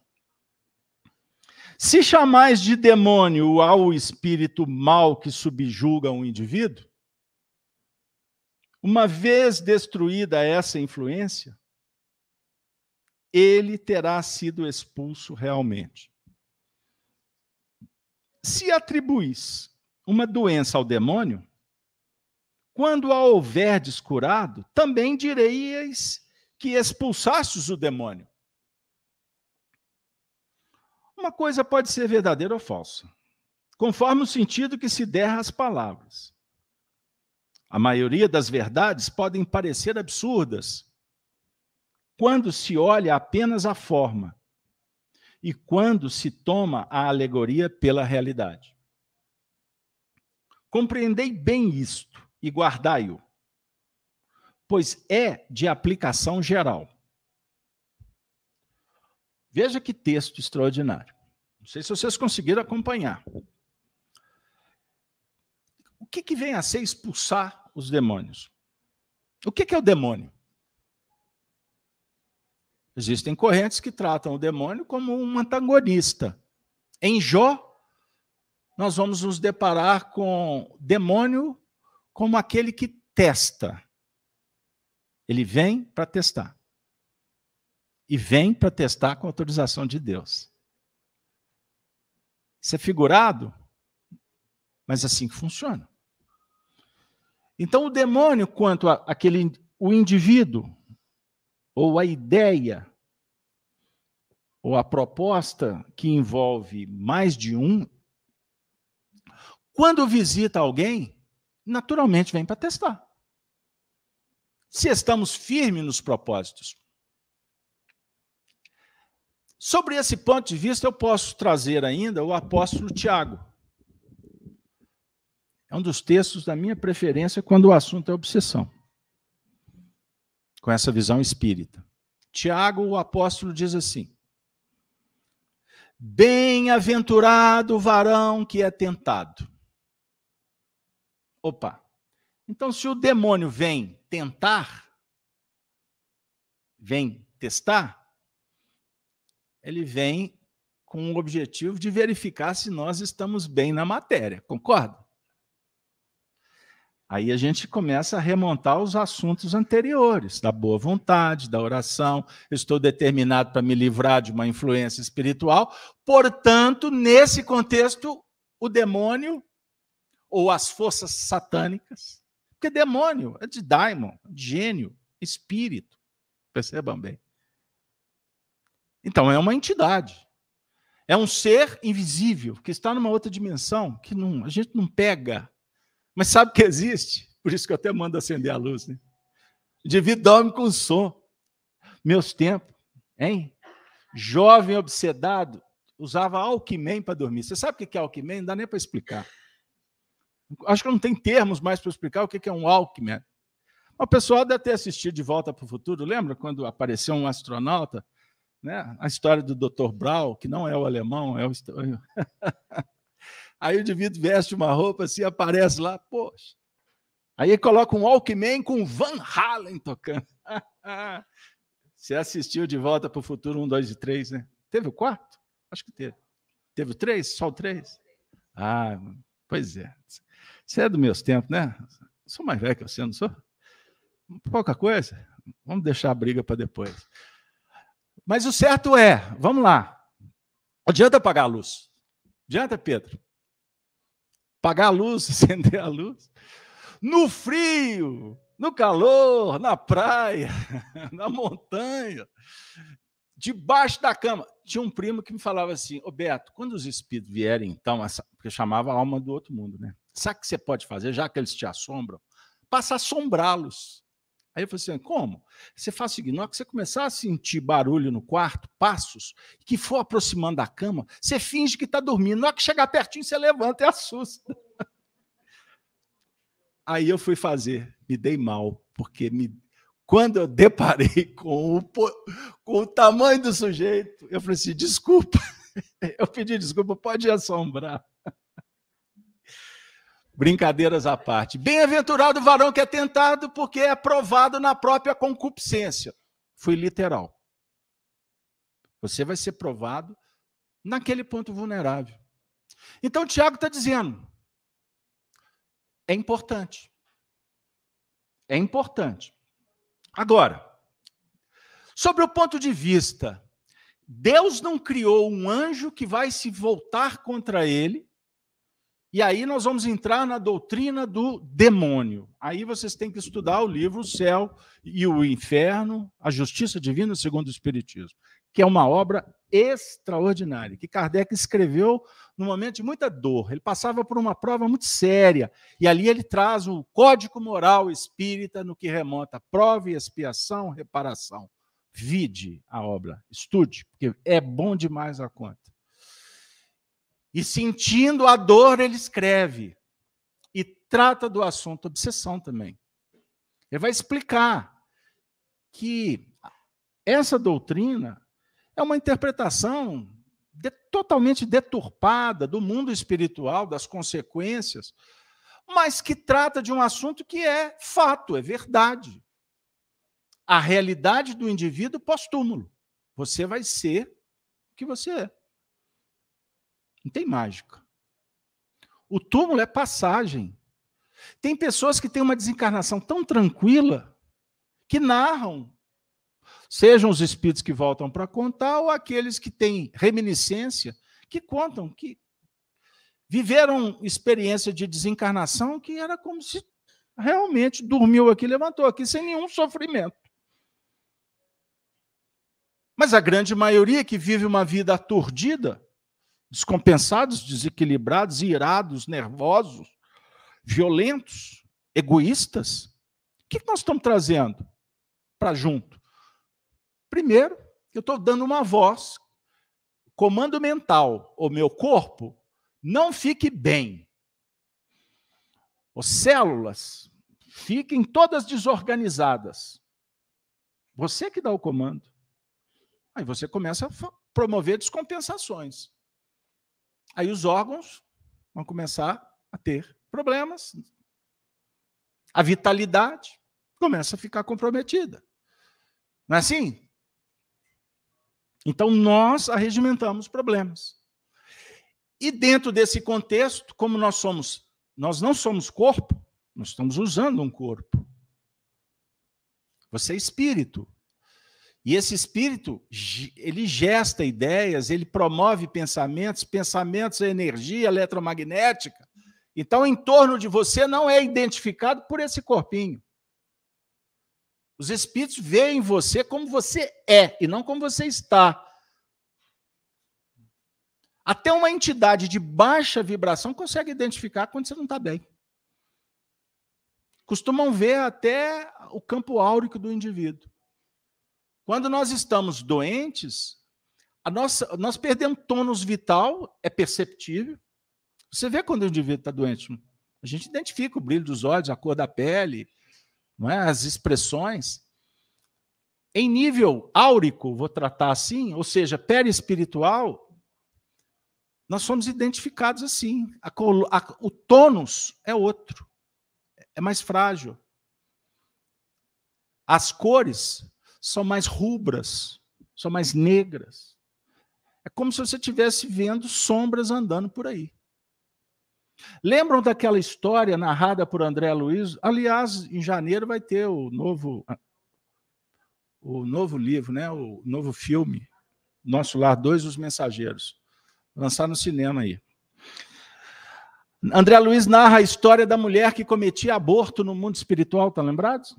Se chamais de demônio ao espírito mal que subjuga um indivíduo, uma vez destruída essa influência, ele terá sido expulso realmente. Se atribuís uma doença ao demônio, quando a houver descurado, também direis que expulsastes o demônio. Uma coisa pode ser verdadeira ou falsa, conforme o sentido que se der às palavras. A maioria das verdades podem parecer absurdas quando se olha apenas a forma e quando se toma a alegoria pela realidade. Compreendei bem isto e guardai-o, pois é de aplicação geral. Veja que texto extraordinário. Não sei se vocês conseguiram acompanhar. O que, que vem a ser expulsar os demônios? O que, que é o demônio? Existem correntes que tratam o demônio como um antagonista. Em Jó, nós vamos nos deparar com demônio como aquele que testa. Ele vem para testar. E vem para testar com autorização de Deus. Isso é figurado, mas assim que funciona. Então, o demônio, quanto aquele, o indivíduo, ou a ideia, ou a proposta que envolve mais de um, quando visita alguém, naturalmente vem para testar. Se estamos firmes nos propósitos. Sobre esse ponto de vista, eu posso trazer ainda o apóstolo Tiago. É um dos textos da minha preferência quando o assunto é obsessão. com essa visão espírita. Tiago, o apóstolo, diz assim: Bem-aventurado o varão que é tentado. Opa! Então, se o demônio vem tentar, vem testar, ele vem com o objetivo de verificar se nós estamos bem na matéria, concorda? Aí a gente começa a remontar os assuntos anteriores, da boa vontade, da oração. estou determinado para me livrar de uma influência espiritual. Portanto, nesse contexto, o demônio ou as forças satânicas, porque demônio é de daimon, gênio, espírito. Percebam bem. Então é uma entidade. É um ser invisível que está numa outra dimensão que não, a gente não pega. Mas sabe que existe? Por isso que eu até mando acender a luz. Né? O indivíduo dorme com som. Meus tempos, hein? Jovem obsedado, usava Alckmin para dormir. Você sabe o que é Alckmin? Não dá nem para explicar. Acho que não tem termos mais para explicar o que é um Alckmin. O pessoal deve ter assistido De Volta para o Futuro. Lembra quando apareceu um astronauta né? A história do Dr. Brau, que não é o alemão, é o. Aí o indivíduo veste uma roupa assim, aparece lá, poxa. Aí coloca um Walkman com Van Halen tocando. Você assistiu de volta para o futuro um, dois e três, né? Teve o quarto? Acho que teve. Teve o três? Só o três? Ah, pois é. Você é dos meus tempos, né? Sou mais velho que você, não sou? Pouca coisa. Vamos deixar a briga para depois. Mas o certo é, vamos lá. Adianta apagar a luz. Adianta, Pedro. Apagar a luz, acender a luz. No frio, no calor, na praia, na montanha, debaixo da cama. Tinha um primo que me falava assim: Ô Beto, quando os espíritos vierem, então, porque chamava a alma do outro mundo, né? Sabe o que você pode fazer, já que eles te assombram? Passa a assombrá-los. Aí eu falei assim: como? Você faz o seguinte: na hora que você começar a sentir barulho no quarto, passos, que for aproximando da cama, você finge que está dormindo. Na hora que chegar pertinho, você levanta e assusta. Aí eu fui fazer, me dei mal, porque me... quando eu deparei com o, com o tamanho do sujeito, eu falei assim: desculpa. Eu pedi desculpa, pode assombrar. Brincadeiras à parte. Bem-aventurado o varão que é tentado, porque é provado na própria concupiscência. Fui literal. Você vai ser provado naquele ponto vulnerável. Então, Tiago está dizendo: é importante. É importante. Agora, sobre o ponto de vista, Deus não criou um anjo que vai se voltar contra ele e aí nós vamos entrar na doutrina do demônio. Aí vocês têm que estudar o livro O Céu e o Inferno, a Justiça Divina segundo o Espiritismo, que é uma obra extraordinária, que Kardec escreveu num momento de muita dor. Ele passava por uma prova muito séria, e ali ele traz o código moral espírita no que remonta a prova e expiação, reparação. Vide a obra, estude, porque é bom demais a conta. E sentindo a dor, ele escreve. E trata do assunto obsessão também. Ele vai explicar que essa doutrina é uma interpretação de, totalmente deturpada do mundo espiritual, das consequências, mas que trata de um assunto que é fato, é verdade. A realidade do indivíduo pós-túmulo. Você vai ser o que você é. Não tem mágica. O túmulo é passagem. Tem pessoas que têm uma desencarnação tão tranquila que narram, sejam os espíritos que voltam para contar ou aqueles que têm reminiscência, que contam que viveram experiência de desencarnação que era como se realmente dormiu aqui, levantou aqui sem nenhum sofrimento. Mas a grande maioria que vive uma vida aturdida, descompensados, desequilibrados, irados, nervosos, violentos, egoístas. O que nós estamos trazendo para junto? Primeiro, eu estou dando uma voz, comando mental, o meu corpo não fique bem. As células fiquem todas desorganizadas. Você que dá o comando. Aí você começa a promover descompensações. Aí os órgãos vão começar a ter problemas. A vitalidade começa a ficar comprometida. Não é assim? Então nós arregimentamos problemas. E dentro desse contexto, como nós somos, nós não somos corpo, nós estamos usando um corpo. Você é espírito. E esse espírito, ele gesta ideias, ele promove pensamentos, pensamentos é energia eletromagnética. Então, em torno de você não é identificado por esse corpinho. Os espíritos veem você como você é e não como você está. Até uma entidade de baixa vibração consegue identificar quando você não está bem. Costumam ver até o campo áurico do indivíduo. Quando nós estamos doentes, a nossa, nós perdemos tônus vital, é perceptível. Você vê quando o indivíduo está doente. A gente identifica o brilho dos olhos, a cor da pele, não é? as expressões. Em nível áurico, vou tratar assim, ou seja, perispiritual, nós somos identificados assim. A, a, o tônus é outro, é mais frágil. As cores são mais rubras, são mais negras. É como se você estivesse vendo sombras andando por aí. Lembram daquela história narrada por André Luiz? Aliás, em janeiro vai ter o novo o novo livro, né? O novo filme, Nosso Lar 2, Os Mensageiros lançar no cinema aí. André Luiz narra a história da mulher que cometia aborto no mundo espiritual, tá lembrados?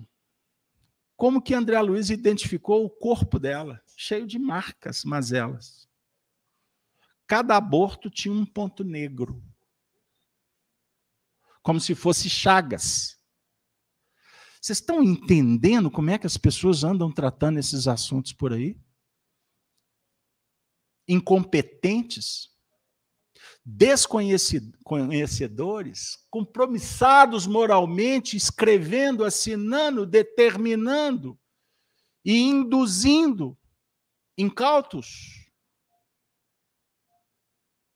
Como que André Luiz identificou o corpo dela, cheio de marcas, mazelas. Cada aborto tinha um ponto negro, como se fosse chagas. Vocês estão entendendo como é que as pessoas andam tratando esses assuntos por aí? incompetentes, desconhecedores, compromissados moralmente, escrevendo, assinando, determinando e induzindo incautos,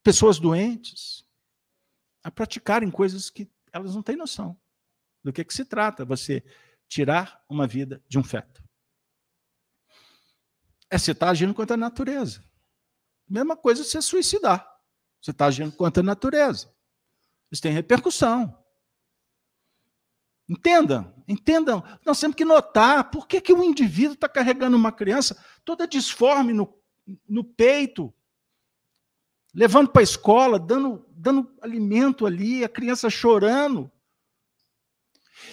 pessoas doentes, a praticarem coisas que elas não têm noção do que, que se trata, você tirar uma vida de um feto. É você está agindo contra a natureza. Mesma coisa você suicidar. Você está agindo contra a natureza. Isso tem repercussão. Entendam, entendam. Nós temos que notar por que, que o indivíduo está carregando uma criança toda disforme no, no peito, levando para a escola, dando, dando alimento ali, a criança chorando.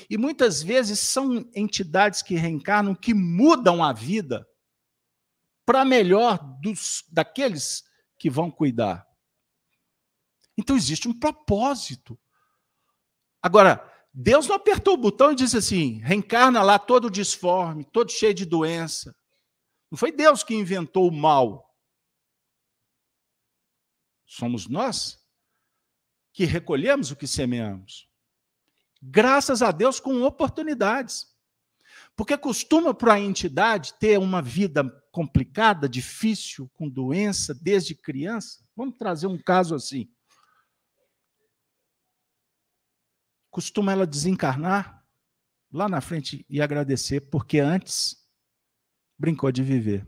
E muitas vezes são entidades que reencarnam que mudam a vida para melhor dos, daqueles que vão cuidar. Então existe um propósito. Agora, Deus não apertou o botão e disse assim: reencarna lá todo disforme, todo cheio de doença. Não foi Deus que inventou o mal. Somos nós que recolhemos o que semeamos. Graças a Deus com oportunidades. Porque costuma para a entidade ter uma vida complicada, difícil, com doença desde criança. Vamos trazer um caso assim. Costuma ela desencarnar lá na frente e agradecer, porque antes brincou de viver.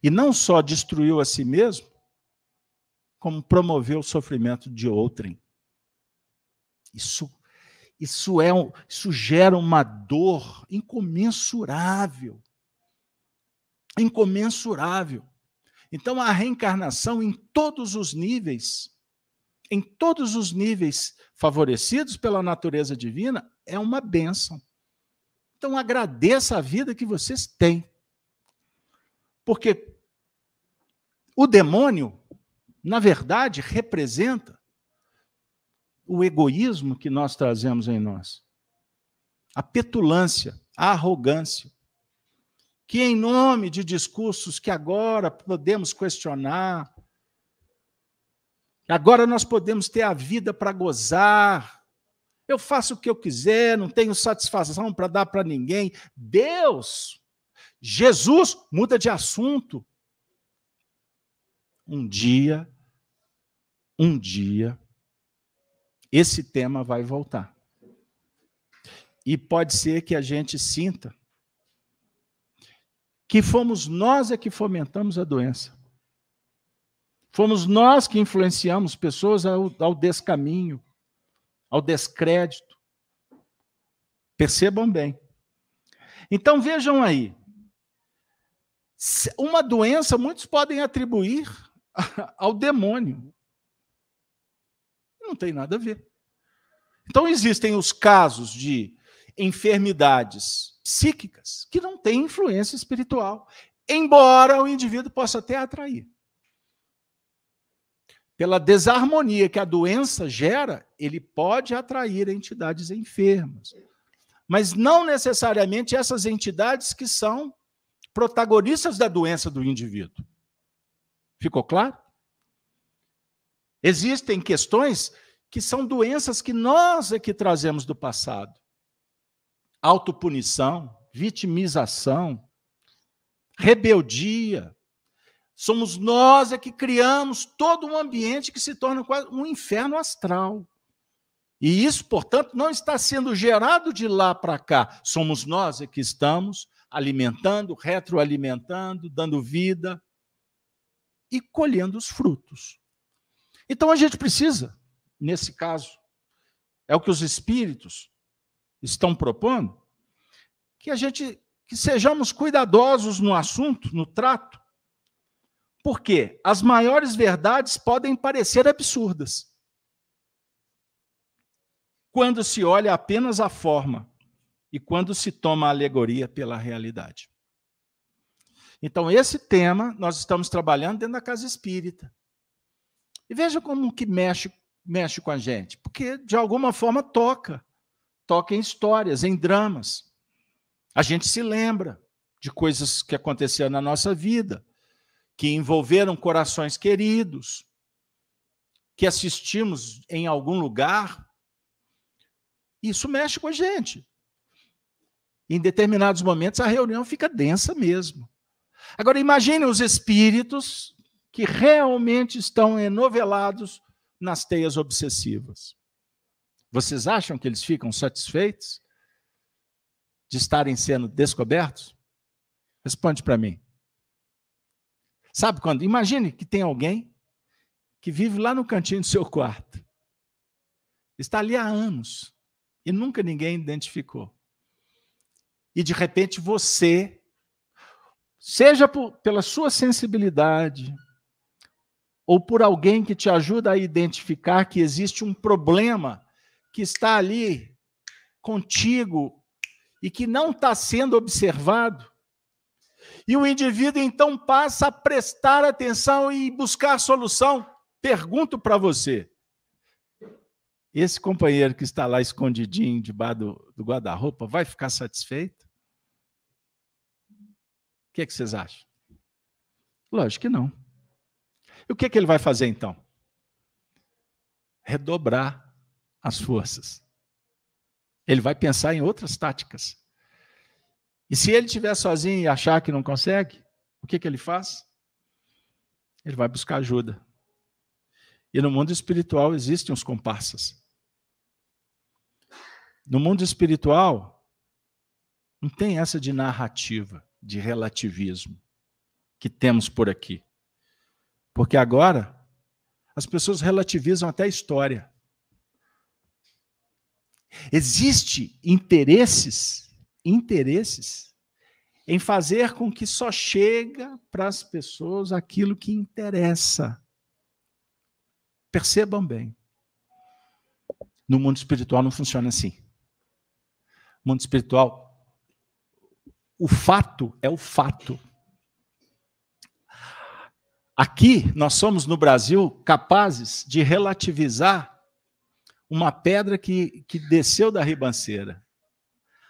E não só destruiu a si mesmo, como promoveu o sofrimento de outrem. Isso isso é isso gera uma dor incomensurável incomensurável. Então, a reencarnação em todos os níveis, em todos os níveis favorecidos pela natureza divina, é uma bênção. Então, agradeça a vida que vocês têm. Porque o demônio, na verdade, representa o egoísmo que nós trazemos em nós, a petulância, a arrogância que, em nome de discursos que agora podemos questionar, agora nós podemos ter a vida para gozar, eu faço o que eu quiser, não tenho satisfação para dar para ninguém. Deus Jesus muda de assunto. Um dia, um dia, esse tema vai voltar. E pode ser que a gente sinta que fomos nós é que fomentamos a doença. Fomos nós que influenciamos pessoas ao, ao descaminho, ao descrédito. Percebam bem. Então vejam aí. Uma doença muitos podem atribuir ao demônio. Não tem nada a ver. Então existem os casos de enfermidades psíquicas que não têm influência espiritual, embora o indivíduo possa até atrair. Pela desarmonia que a doença gera, ele pode atrair entidades enfermas. Mas não necessariamente essas entidades que são protagonistas da doença do indivíduo. Ficou claro? Existem questões que são doenças que nós é que trazemos do passado autopunição, vitimização, rebeldia. Somos nós é que criamos todo um ambiente que se torna um inferno astral. E isso, portanto, não está sendo gerado de lá para cá. Somos nós é que estamos alimentando, retroalimentando, dando vida e colhendo os frutos. Então a gente precisa, nesse caso, é o que os espíritos estão propondo, que a gente que sejamos cuidadosos no assunto, no trato, porque as maiores verdades podem parecer absurdas quando se olha apenas a forma e quando se toma a alegoria pela realidade. Então, esse tema nós estamos trabalhando dentro da casa espírita. E veja como que mexe, mexe com a gente, porque de alguma forma toca toca em histórias, em dramas. A gente se lembra de coisas que aconteceram na nossa vida, que envolveram corações queridos, que assistimos em algum lugar. Isso mexe com a gente. Em determinados momentos, a reunião fica densa mesmo. Agora, imagine os espíritos que realmente estão enovelados nas teias obsessivas. Vocês acham que eles ficam satisfeitos de estarem sendo descobertos? Responde para mim. Sabe quando? Imagine que tem alguém que vive lá no cantinho do seu quarto. Está ali há anos e nunca ninguém identificou. E de repente você, seja por, pela sua sensibilidade, ou por alguém que te ajuda a identificar que existe um problema que está ali contigo e que não está sendo observado. E o indivíduo então passa a prestar atenção e buscar solução. Pergunto para você: esse companheiro que está lá escondidinho debaixo do, do guarda-roupa vai ficar satisfeito? O que, é que vocês acham? Lógico que não. E o que, é que ele vai fazer então? Redobrar as forças. Ele vai pensar em outras táticas. E se ele estiver sozinho e achar que não consegue, o que, que ele faz? Ele vai buscar ajuda. E no mundo espiritual existem os comparsas. No mundo espiritual, não tem essa de narrativa, de relativismo que temos por aqui. Porque agora as pessoas relativizam até a história. Existe interesses, interesses em fazer com que só chega para as pessoas aquilo que interessa. Percebam bem. No mundo espiritual não funciona assim. No mundo espiritual, o fato é o fato. Aqui, nós somos no Brasil capazes de relativizar uma pedra que, que desceu da ribanceira.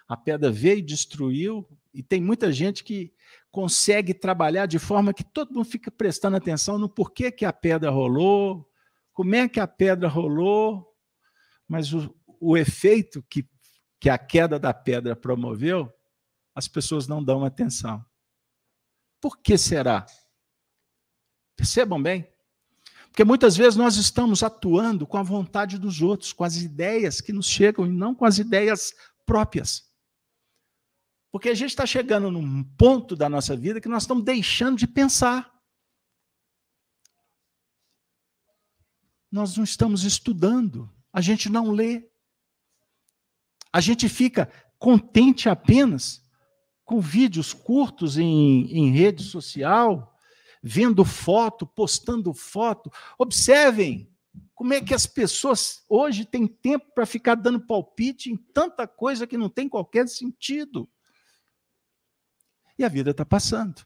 A pedra veio e destruiu, e tem muita gente que consegue trabalhar de forma que todo mundo fica prestando atenção no porquê que a pedra rolou, como é que a pedra rolou, mas o, o efeito que, que a queda da pedra promoveu, as pessoas não dão atenção. Por que será? Percebam bem. Porque muitas vezes nós estamos atuando com a vontade dos outros, com as ideias que nos chegam e não com as ideias próprias. Porque a gente está chegando num ponto da nossa vida que nós estamos deixando de pensar. Nós não estamos estudando, a gente não lê. A gente fica contente apenas com vídeos curtos em, em rede social, vendo foto, postando foto. Observem como é que as pessoas hoje têm tempo para ficar dando palpite em tanta coisa que não tem qualquer sentido. E a vida está passando.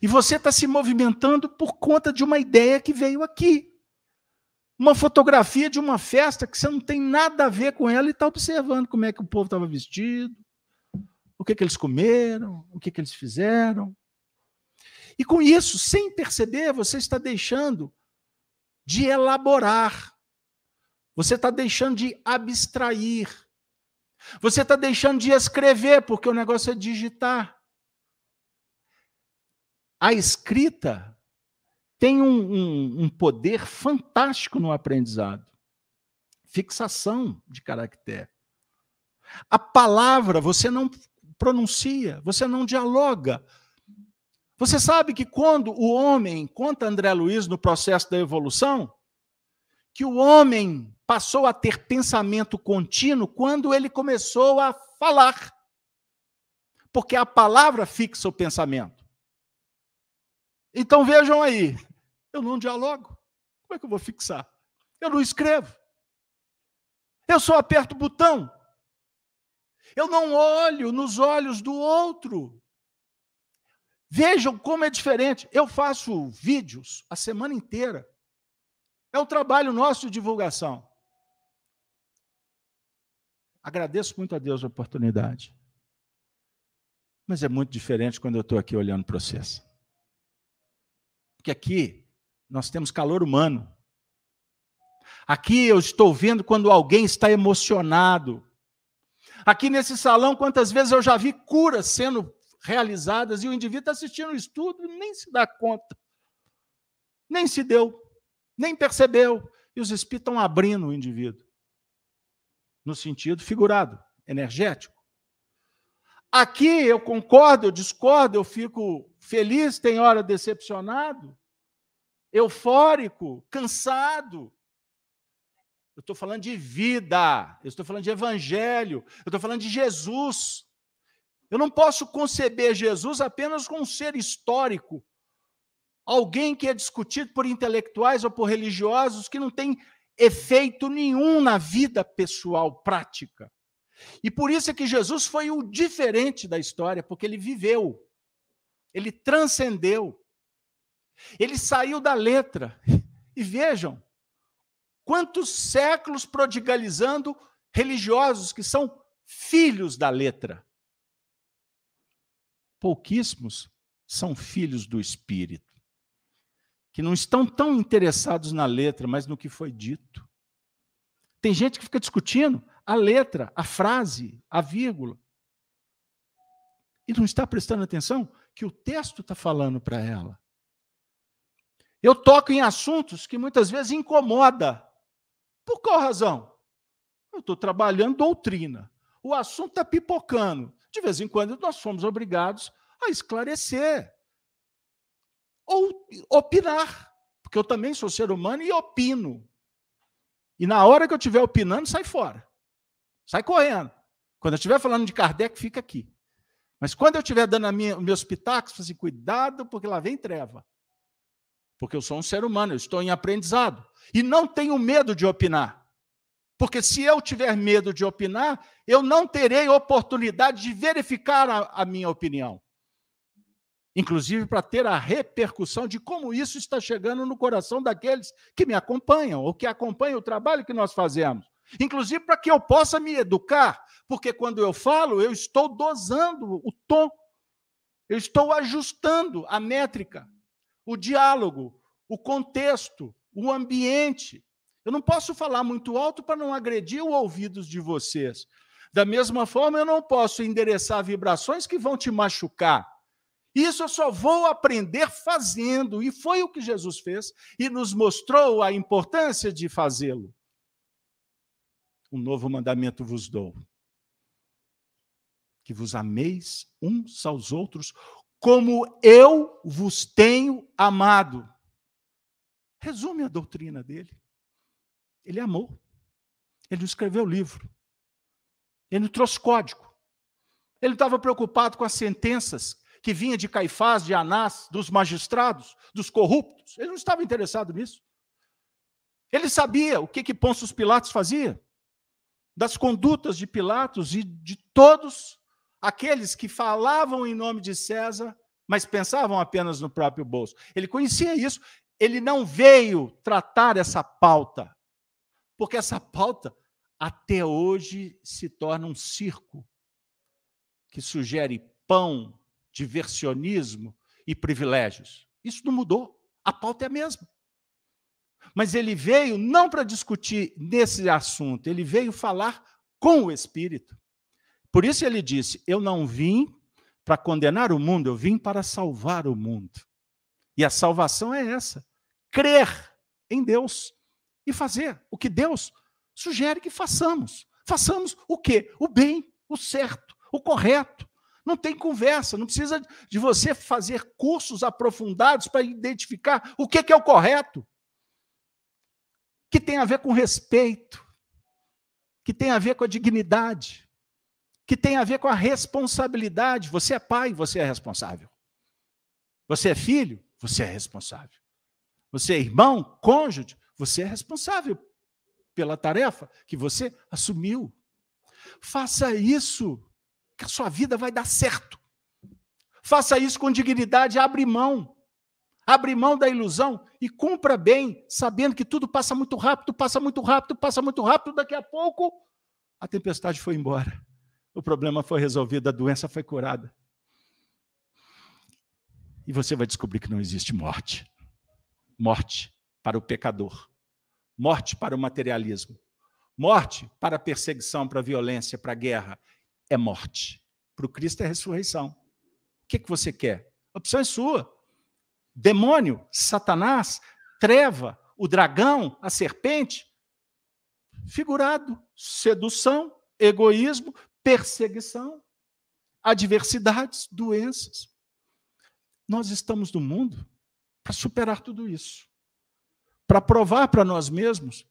E você está se movimentando por conta de uma ideia que veio aqui. Uma fotografia de uma festa que você não tem nada a ver com ela e está observando como é que o povo estava vestido, o que, que eles comeram, o que, que eles fizeram. E com isso, sem perceber, você está deixando de elaborar, você está deixando de abstrair, você está deixando de escrever, porque o negócio é digitar. A escrita tem um, um, um poder fantástico no aprendizado fixação de caractere. A palavra você não pronuncia, você não dialoga, você sabe que quando o homem, conta André Luiz no processo da evolução, que o homem passou a ter pensamento contínuo quando ele começou a falar. Porque a palavra fixa o pensamento. Então vejam aí, eu não dialogo. Como é que eu vou fixar? Eu não escrevo. Eu só aperto o botão. Eu não olho nos olhos do outro. Vejam como é diferente. Eu faço vídeos a semana inteira. É o trabalho nosso de divulgação. Agradeço muito a Deus a oportunidade. Mas é muito diferente quando eu estou aqui olhando para vocês. Porque aqui nós temos calor humano. Aqui eu estou vendo quando alguém está emocionado. Aqui nesse salão, quantas vezes eu já vi curas sendo realizadas e o indivíduo está assistindo o estudo e nem se dá conta. Nem se deu, nem percebeu. E os espíritos estão abrindo o indivíduo. No sentido figurado, energético. Aqui eu concordo, eu discordo, eu fico feliz, tem hora decepcionado, eufórico, cansado. Eu estou falando de vida, eu estou falando de evangelho, eu estou falando de Jesus. Eu não posso conceber Jesus apenas como um ser histórico, alguém que é discutido por intelectuais ou por religiosos que não tem efeito nenhum na vida pessoal prática. E por isso é que Jesus foi o diferente da história, porque ele viveu, ele transcendeu, ele saiu da letra. E vejam, quantos séculos prodigalizando religiosos que são filhos da letra pouquíssimos são filhos do Espírito, que não estão tão interessados na letra, mas no que foi dito. Tem gente que fica discutindo a letra, a frase, a vírgula. E não está prestando atenção que o texto está falando para ela. Eu toco em assuntos que muitas vezes incomoda. Por qual razão? Eu estou trabalhando doutrina. O assunto está pipocando de vez em quando nós somos obrigados a esclarecer ou opinar, porque eu também sou ser humano e opino. E na hora que eu estiver opinando, sai fora. Sai correndo. Quando eu estiver falando de Kardec, fica aqui. Mas quando eu estiver dando minha, meus pitacos, assim, cuidado, porque lá vem treva. Porque eu sou um ser humano, eu estou em aprendizado. E não tenho medo de opinar. Porque se eu tiver medo de opinar, eu não terei oportunidade de verificar a, a minha opinião. Inclusive para ter a repercussão de como isso está chegando no coração daqueles que me acompanham, ou que acompanham o trabalho que nós fazemos. Inclusive para que eu possa me educar, porque quando eu falo, eu estou dosando o tom, eu estou ajustando a métrica, o diálogo, o contexto, o ambiente. Eu não posso falar muito alto para não agredir os ouvidos de vocês. Da mesma forma, eu não posso endereçar vibrações que vão te machucar. Isso eu só vou aprender fazendo, e foi o que Jesus fez e nos mostrou a importância de fazê-lo. Um novo mandamento vos dou: que vos ameis uns aos outros, como eu vos tenho amado. Resume a doutrina dele. Ele amou. Ele escreveu o livro. Ele trouxe código. Ele estava preocupado com as sentenças que vinha de Caifás, de Anás, dos magistrados, dos corruptos. Ele não estava interessado nisso. Ele sabia o que, que Pôncio Pilatos fazia, das condutas de Pilatos e de todos aqueles que falavam em nome de César, mas pensavam apenas no próprio bolso. Ele conhecia isso. Ele não veio tratar essa pauta, porque essa pauta até hoje se torna um circo que sugere pão, diversionismo e privilégios. Isso não mudou. A pauta é a mesma. Mas ele veio não para discutir nesse assunto, ele veio falar com o Espírito. Por isso ele disse: Eu não vim para condenar o mundo, eu vim para salvar o mundo. E a salvação é essa: crer em Deus e fazer o que Deus sugere que façamos. Façamos o quê? O bem, o certo, o correto. Não tem conversa, não precisa de você fazer cursos aprofundados para identificar o que é o correto. Que tem a ver com respeito, que tem a ver com a dignidade, que tem a ver com a responsabilidade. Você é pai, você é responsável. Você é filho, você é responsável. Você é irmão, cônjuge, você é responsável pela tarefa que você assumiu. Faça isso, que a sua vida vai dar certo. Faça isso com dignidade, abre mão. Abre mão da ilusão e cumpra bem, sabendo que tudo passa muito rápido, passa muito rápido, passa muito rápido, daqui a pouco a tempestade foi embora. O problema foi resolvido, a doença foi curada. E você vai descobrir que não existe morte. Morte para o pecador morte para o materialismo, morte para a perseguição, para a violência, para a guerra, é morte. Para o Cristo é ressurreição. O que, que você quer? A opção é sua. Demônio, Satanás, treva, o dragão, a serpente, figurado, sedução, egoísmo, perseguição, adversidades, doenças. Nós estamos no mundo para superar tudo isso para provar para nós mesmos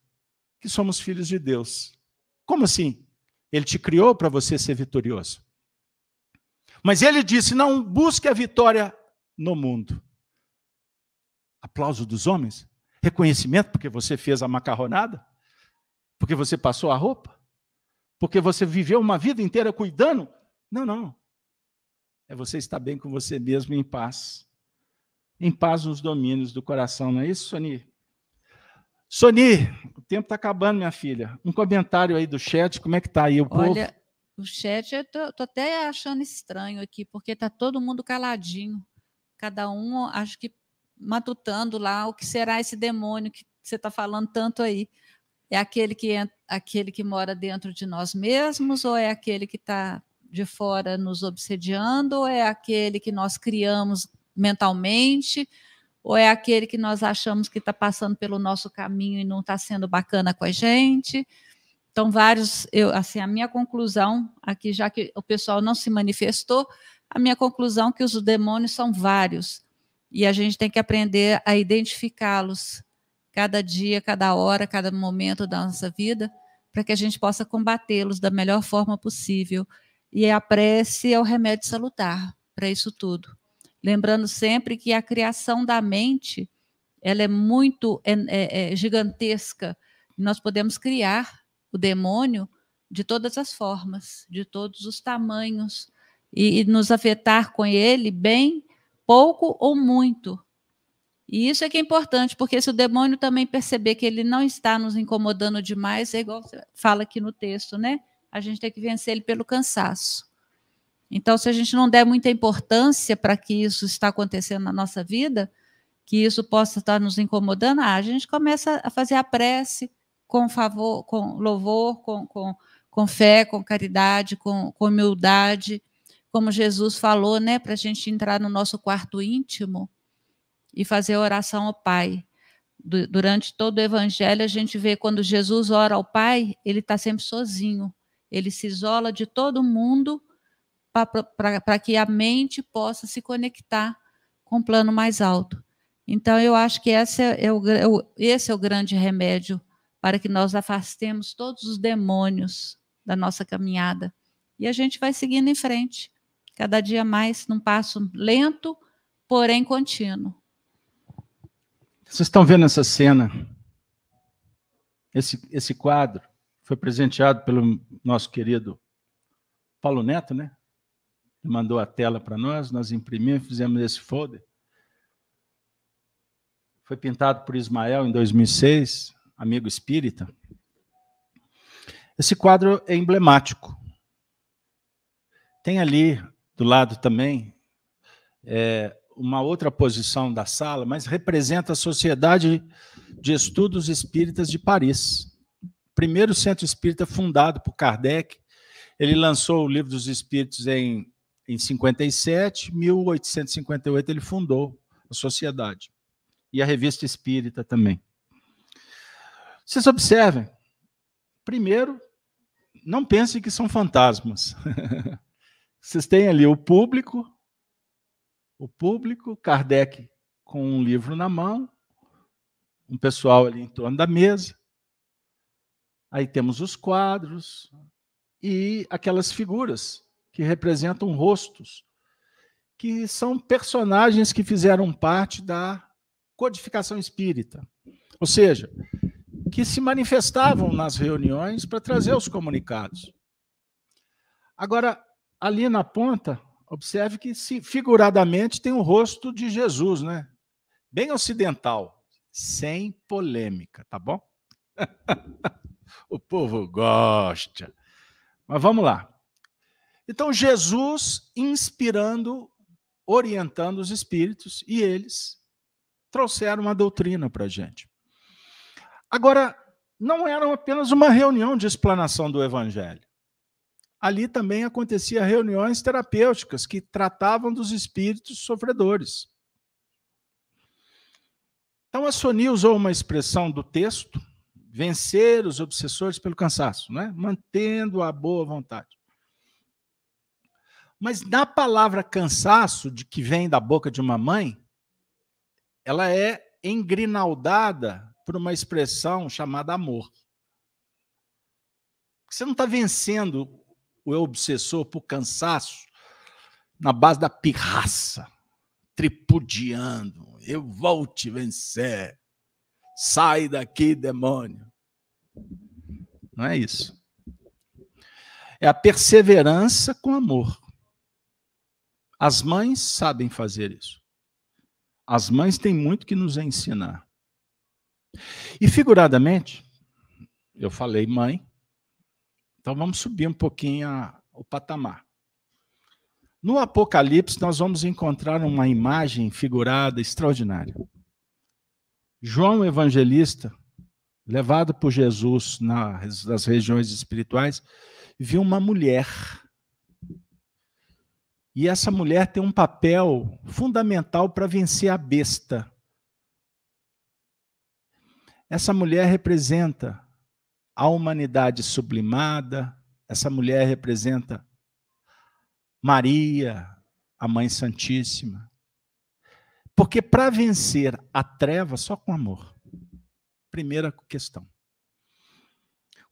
que somos filhos de Deus. Como assim? Ele te criou para você ser vitorioso. Mas ele disse: não busque a vitória no mundo. Aplauso dos homens? Reconhecimento porque você fez a macarronada? Porque você passou a roupa? Porque você viveu uma vida inteira cuidando? Não, não. É você estar bem com você mesmo em paz. Em paz nos domínios do coração, não é isso, Soni? Soni, o tempo está acabando, minha filha. Um comentário aí do chat, como é que está aí o povo? Olha, o chat, eu tô, tô até achando estranho aqui, porque está todo mundo caladinho. Cada um, acho que matutando lá o que será esse demônio que você está falando tanto aí. É aquele que, é, aquele que mora dentro de nós mesmos, ou é aquele que está de fora nos obsediando, ou é aquele que nós criamos mentalmente? Ou é aquele que nós achamos que está passando pelo nosso caminho e não está sendo bacana com a gente? Então, vários, eu, assim, a minha conclusão aqui, já que o pessoal não se manifestou, a minha conclusão é que os demônios são vários e a gente tem que aprender a identificá-los cada dia, cada hora, cada momento da nossa vida, para que a gente possa combatê-los da melhor forma possível. E a prece é o remédio salutar para isso tudo. Lembrando sempre que a criação da mente ela é muito é, é, é gigantesca. Nós podemos criar o demônio de todas as formas, de todos os tamanhos, e, e nos afetar com ele bem, pouco ou muito. E isso é que é importante, porque se o demônio também perceber que ele não está nos incomodando demais, é igual fala aqui no texto, né? A gente tem que vencer ele pelo cansaço. Então, se a gente não der muita importância para que isso está acontecendo na nossa vida, que isso possa estar nos incomodando, ah, a gente começa a fazer a prece com favor, com louvor, com, com, com fé, com caridade, com, com humildade, como Jesus falou, né, para a gente entrar no nosso quarto íntimo e fazer oração ao Pai. Durante todo o Evangelho, a gente vê quando Jesus ora ao Pai, ele está sempre sozinho. Ele se isola de todo mundo para que a mente possa se conectar com o plano mais alto. Então, eu acho que esse é, é o, esse é o grande remédio para que nós afastemos todos os demônios da nossa caminhada. E a gente vai seguindo em frente, cada dia mais, num passo lento, porém contínuo. Vocês estão vendo essa cena? Esse, esse quadro foi presenteado pelo nosso querido Paulo Neto, né? Ele mandou a tela para nós, nós imprimimos, fizemos esse folder. Foi pintado por Ismael em 2006, amigo espírita. Esse quadro é emblemático. Tem ali do lado também é, uma outra posição da sala, mas representa a Sociedade de Estudos Espíritas de Paris. Primeiro centro espírita fundado por Kardec. Ele lançou o Livro dos Espíritos em, em 57, 1858 ele fundou a sociedade. E a Revista Espírita também. Vocês observem, primeiro, não pensem que são fantasmas. Vocês têm ali o público, o público, Kardec com um livro na mão, um pessoal ali em torno da mesa. Aí temos os quadros e aquelas figuras que representam rostos, que são personagens que fizeram parte da codificação espírita. Ou seja, que se manifestavam nas reuniões para trazer os comunicados. Agora, ali na ponta, observe que figuradamente tem o rosto de Jesus, né? Bem ocidental, sem polêmica, tá bom? o povo gosta. Mas vamos lá. Então, Jesus inspirando, orientando os espíritos, e eles trouxeram uma doutrina para a gente. Agora, não era apenas uma reunião de explanação do Evangelho. Ali também acontecia reuniões terapêuticas que tratavam dos espíritos sofredores. Então, a Sony usou uma expressão do texto, vencer os obsessores pelo cansaço, né? mantendo a boa vontade. Mas na palavra cansaço, de que vem da boca de uma mãe, ela é engrinaldada por uma expressão chamada amor. Você não está vencendo o obsessor por cansaço na base da pirraça, tripudiando. Eu vou te vencer. Sai daqui, demônio. Não é isso. É a perseverança com amor. As mães sabem fazer isso. As mães têm muito que nos ensinar. E figuradamente, eu falei mãe, então vamos subir um pouquinho a, o patamar. No Apocalipse, nós vamos encontrar uma imagem figurada extraordinária. João Evangelista, levado por Jesus nas, nas regiões espirituais, viu uma mulher. E essa mulher tem um papel fundamental para vencer a besta. Essa mulher representa a humanidade sublimada, essa mulher representa Maria, a Mãe Santíssima. Porque para vencer a treva, só com amor. Primeira questão.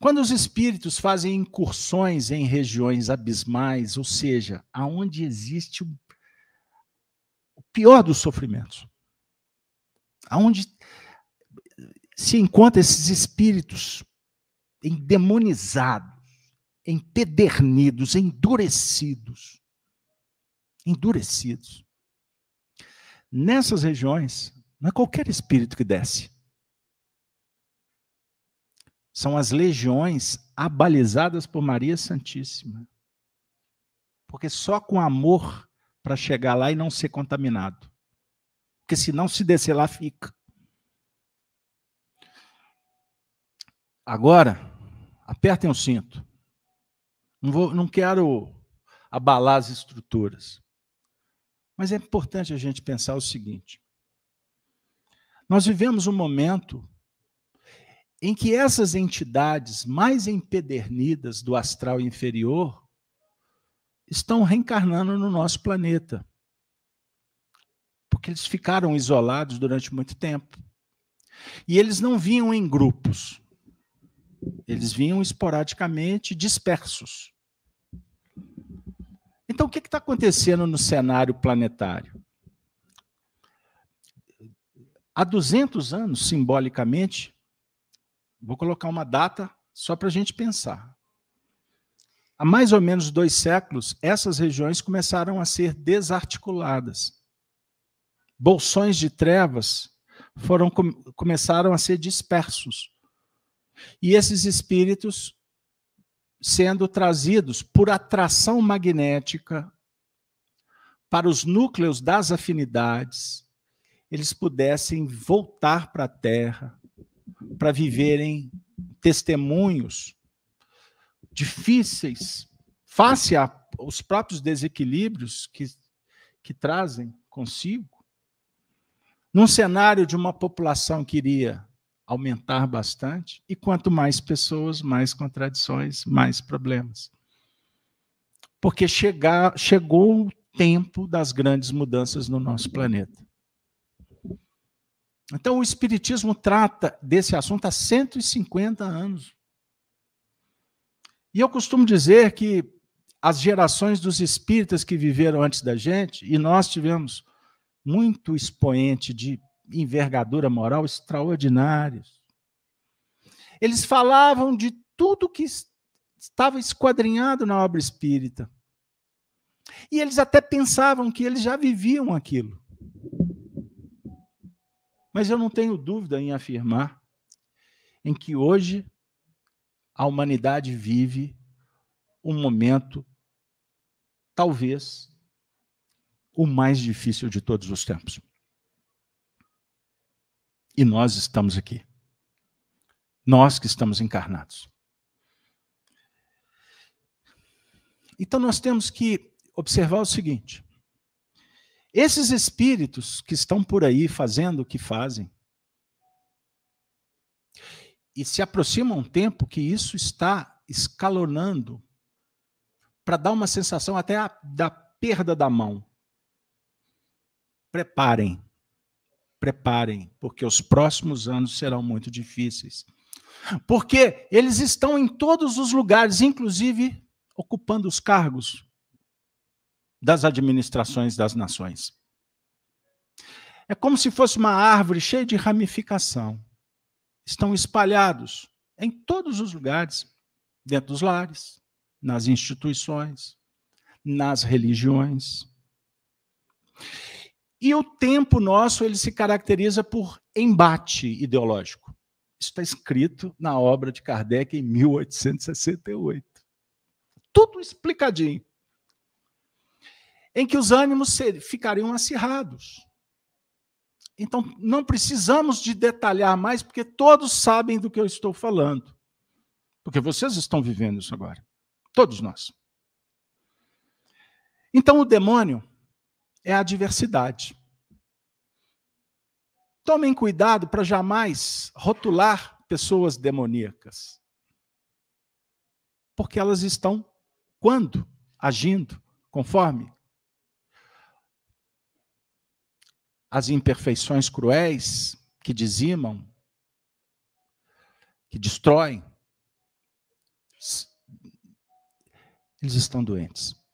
Quando os espíritos fazem incursões em regiões abismais, ou seja, aonde existe o pior dos sofrimentos, aonde se encontra esses espíritos endemonizados, empedernidos, endurecidos. Endurecidos. Nessas regiões, não é qualquer espírito que desce. São as legiões abalizadas por Maria Santíssima. Porque só com amor para chegar lá e não ser contaminado. Porque senão, se descer lá, fica. Agora, apertem o cinto. Não, vou, não quero abalar as estruturas. Mas é importante a gente pensar o seguinte: nós vivemos um momento em que essas entidades mais empedernidas do astral inferior estão reencarnando no nosso planeta. Porque eles ficaram isolados durante muito tempo. E eles não vinham em grupos. Eles vinham esporadicamente dispersos. Então, o que está acontecendo no cenário planetário? Há 200 anos, simbolicamente, vou colocar uma data só para a gente pensar. Há mais ou menos dois séculos, essas regiões começaram a ser desarticuladas. Bolsões de trevas foram começaram a ser dispersos. E esses espíritos sendo trazidos por atração magnética para os núcleos das afinidades, eles pudessem voltar para a Terra para viverem testemunhos difíceis, face aos próprios desequilíbrios que, que trazem consigo, num cenário de uma população que iria aumentar bastante, e quanto mais pessoas, mais contradições, mais problemas. Porque chegar, chegou o tempo das grandes mudanças no nosso planeta. Então, o Espiritismo trata desse assunto há 150 anos. E eu costumo dizer que as gerações dos espíritas que viveram antes da gente, e nós tivemos muito expoente de envergadura moral extraordinários. Eles falavam de tudo que estava esquadrinhado na obra espírita. E eles até pensavam que eles já viviam aquilo. Mas eu não tenho dúvida em afirmar em que hoje a humanidade vive um momento, talvez, o mais difícil de todos os tempos. E nós estamos aqui. Nós que estamos encarnados. Então nós temos que observar o seguinte: esses espíritos que estão por aí fazendo o que fazem, e se aproxima um tempo que isso está escalonando para dar uma sensação até a, da perda da mão. Preparem, preparem, porque os próximos anos serão muito difíceis. Porque eles estão em todos os lugares, inclusive ocupando os cargos das administrações das nações. É como se fosse uma árvore cheia de ramificação. Estão espalhados em todos os lugares, dentro dos lares, nas instituições, nas religiões. E o tempo nosso ele se caracteriza por embate ideológico. Isso está escrito na obra de Kardec em 1868. Tudo explicadinho. Em que os ânimos ficariam acirrados. Então, não precisamos de detalhar mais, porque todos sabem do que eu estou falando. Porque vocês estão vivendo isso agora. Todos nós. Então, o demônio é a diversidade. Tomem cuidado para jamais rotular pessoas demoníacas. Porque elas estão quando? Agindo conforme as imperfeições cruéis que dizimam, que destroem. Eles estão doentes.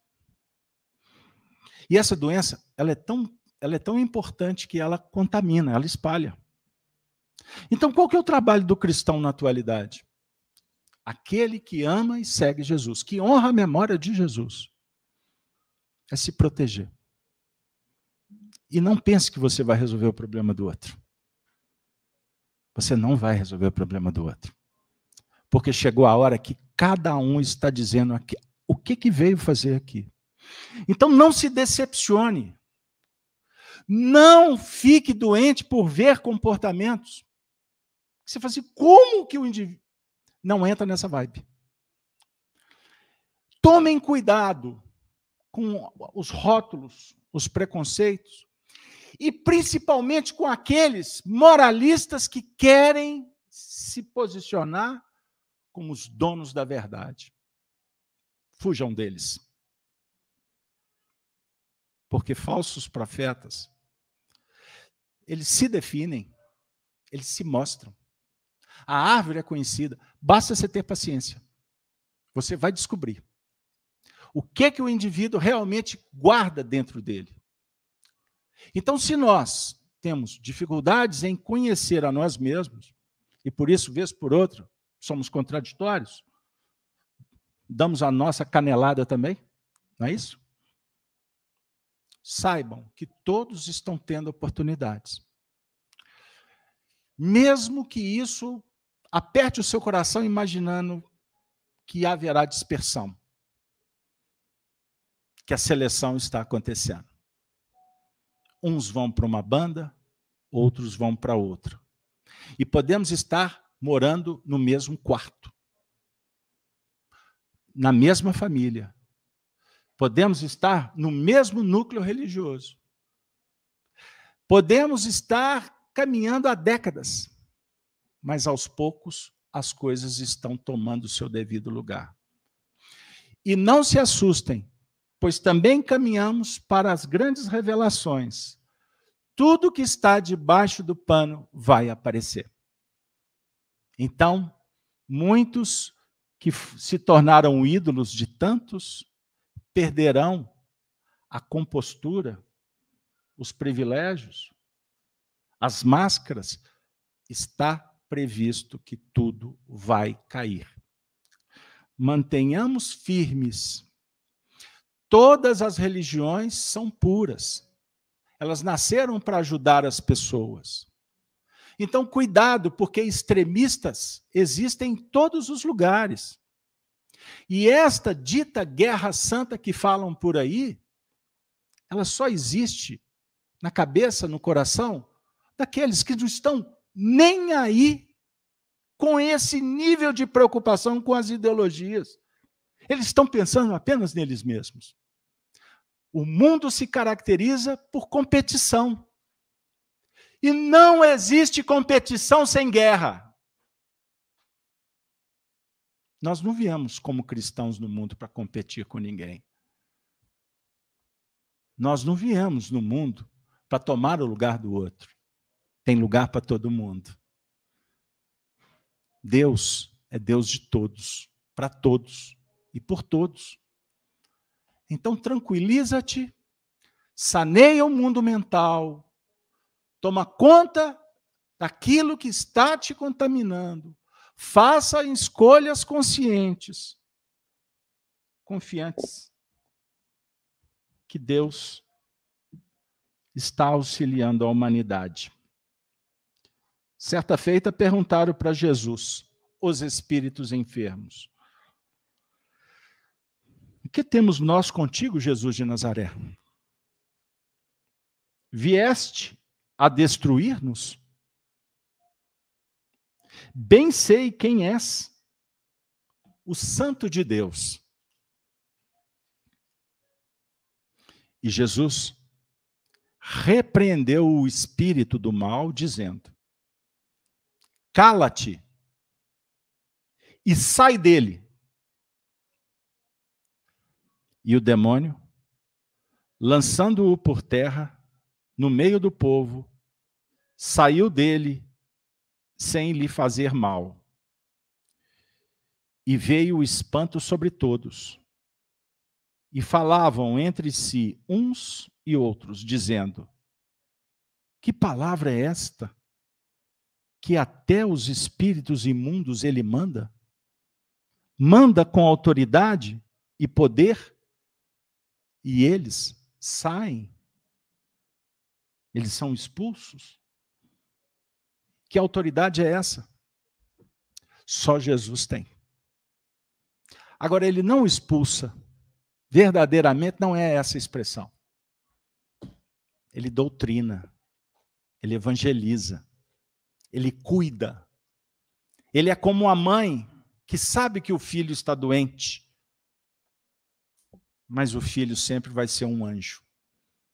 E essa doença, ela é tão, ela é tão importante que ela contamina, ela espalha. Então, qual que é o trabalho do cristão na atualidade? Aquele que ama e segue Jesus, que honra a memória de Jesus, é se proteger. E não pense que você vai resolver o problema do outro. Você não vai resolver o problema do outro. Porque chegou a hora que cada um está dizendo aqui, o que, que veio fazer aqui. Então não se decepcione. Não fique doente por ver comportamentos. Você fala assim, como que o indivíduo. Não entra nessa vibe. tomem cuidado com os rótulos, os preconceitos, e principalmente com aqueles moralistas que querem se posicionar como os donos da verdade. Fujam deles. Porque falsos profetas, eles se definem, eles se mostram. A árvore é conhecida, basta você ter paciência. Você vai descobrir o que que o indivíduo realmente guarda dentro dele. Então, se nós temos dificuldades em conhecer a nós mesmos, e por isso, vez por outra, somos contraditórios, damos a nossa canelada também, não é isso? Saibam que todos estão tendo oportunidades. Mesmo que isso aperte o seu coração imaginando que haverá dispersão, que a seleção está acontecendo. Uns vão para uma banda, outros vão para outra. E podemos estar morando no mesmo quarto, na mesma família. Podemos estar no mesmo núcleo religioso. Podemos estar caminhando há décadas, mas aos poucos as coisas estão tomando o seu devido lugar. E não se assustem, pois também caminhamos para as grandes revelações. Tudo que está debaixo do pano vai aparecer. Então, muitos que se tornaram ídolos de tantos perderão a compostura, os privilégios, as máscaras. Está previsto que tudo vai cair. Mantenhamos firmes Todas as religiões são puras. Elas nasceram para ajudar as pessoas. Então, cuidado, porque extremistas existem em todos os lugares. E esta dita guerra santa que falam por aí, ela só existe na cabeça, no coração daqueles que não estão nem aí com esse nível de preocupação com as ideologias. Eles estão pensando apenas neles mesmos. O mundo se caracteriza por competição. E não existe competição sem guerra. Nós não viemos como cristãos no mundo para competir com ninguém. Nós não viemos no mundo para tomar o lugar do outro. Tem lugar para todo mundo. Deus é Deus de todos, para todos e por todos. Então, tranquiliza-te, saneia o mundo mental, toma conta daquilo que está te contaminando, faça escolhas conscientes, confiantes, que Deus está auxiliando a humanidade. Certa feita perguntaram para Jesus os espíritos enfermos: que temos nós contigo, Jesus de Nazaré? Vieste a destruir-nos? Bem sei quem és, o Santo de Deus. E Jesus repreendeu o espírito do mal, dizendo: Cala-te e sai dele. E o demônio, lançando-o por terra, no meio do povo, saiu dele sem lhe fazer mal. E veio o espanto sobre todos. E falavam entre si uns e outros, dizendo: Que palavra é esta? Que até os espíritos imundos ele manda? Manda com autoridade e poder? e eles saem. Eles são expulsos. Que autoridade é essa? Só Jesus tem. Agora, ele não expulsa. Verdadeiramente não é essa expressão. Ele doutrina. Ele evangeliza. Ele cuida. Ele é como a mãe que sabe que o filho está doente mas o filho sempre vai ser um anjo.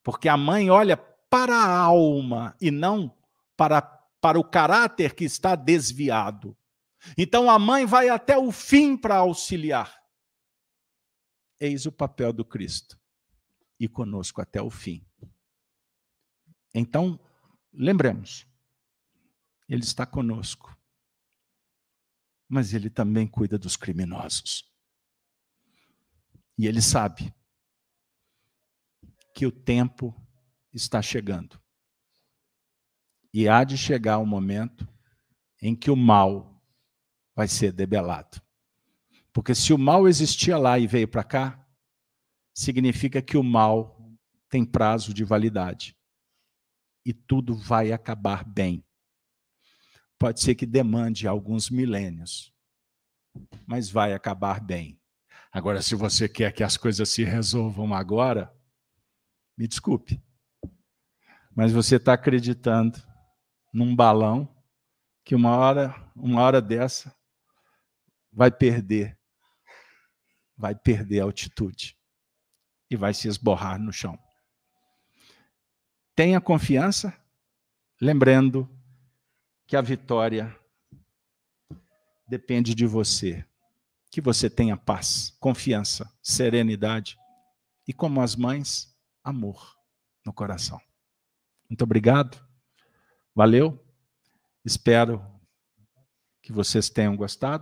Porque a mãe olha para a alma e não para, para o caráter que está desviado. Então a mãe vai até o fim para auxiliar. Eis o papel do Cristo. E conosco até o fim. Então, lembremos, Ele está conosco, mas Ele também cuida dos criminosos. E Ele sabe que o tempo está chegando. E há de chegar um momento em que o mal vai ser debelado. Porque se o mal existia lá e veio para cá, significa que o mal tem prazo de validade. E tudo vai acabar bem. Pode ser que demande alguns milênios, mas vai acabar bem. Agora, se você quer que as coisas se resolvam agora, me desculpe, mas você está acreditando num balão que uma hora, uma hora dessa, vai perder, vai perder a altitude e vai se esborrar no chão. Tenha confiança, lembrando que a vitória depende de você. Que você tenha paz, confiança, serenidade e, como as mães, amor no coração. Muito obrigado. Valeu. Espero que vocês tenham gostado.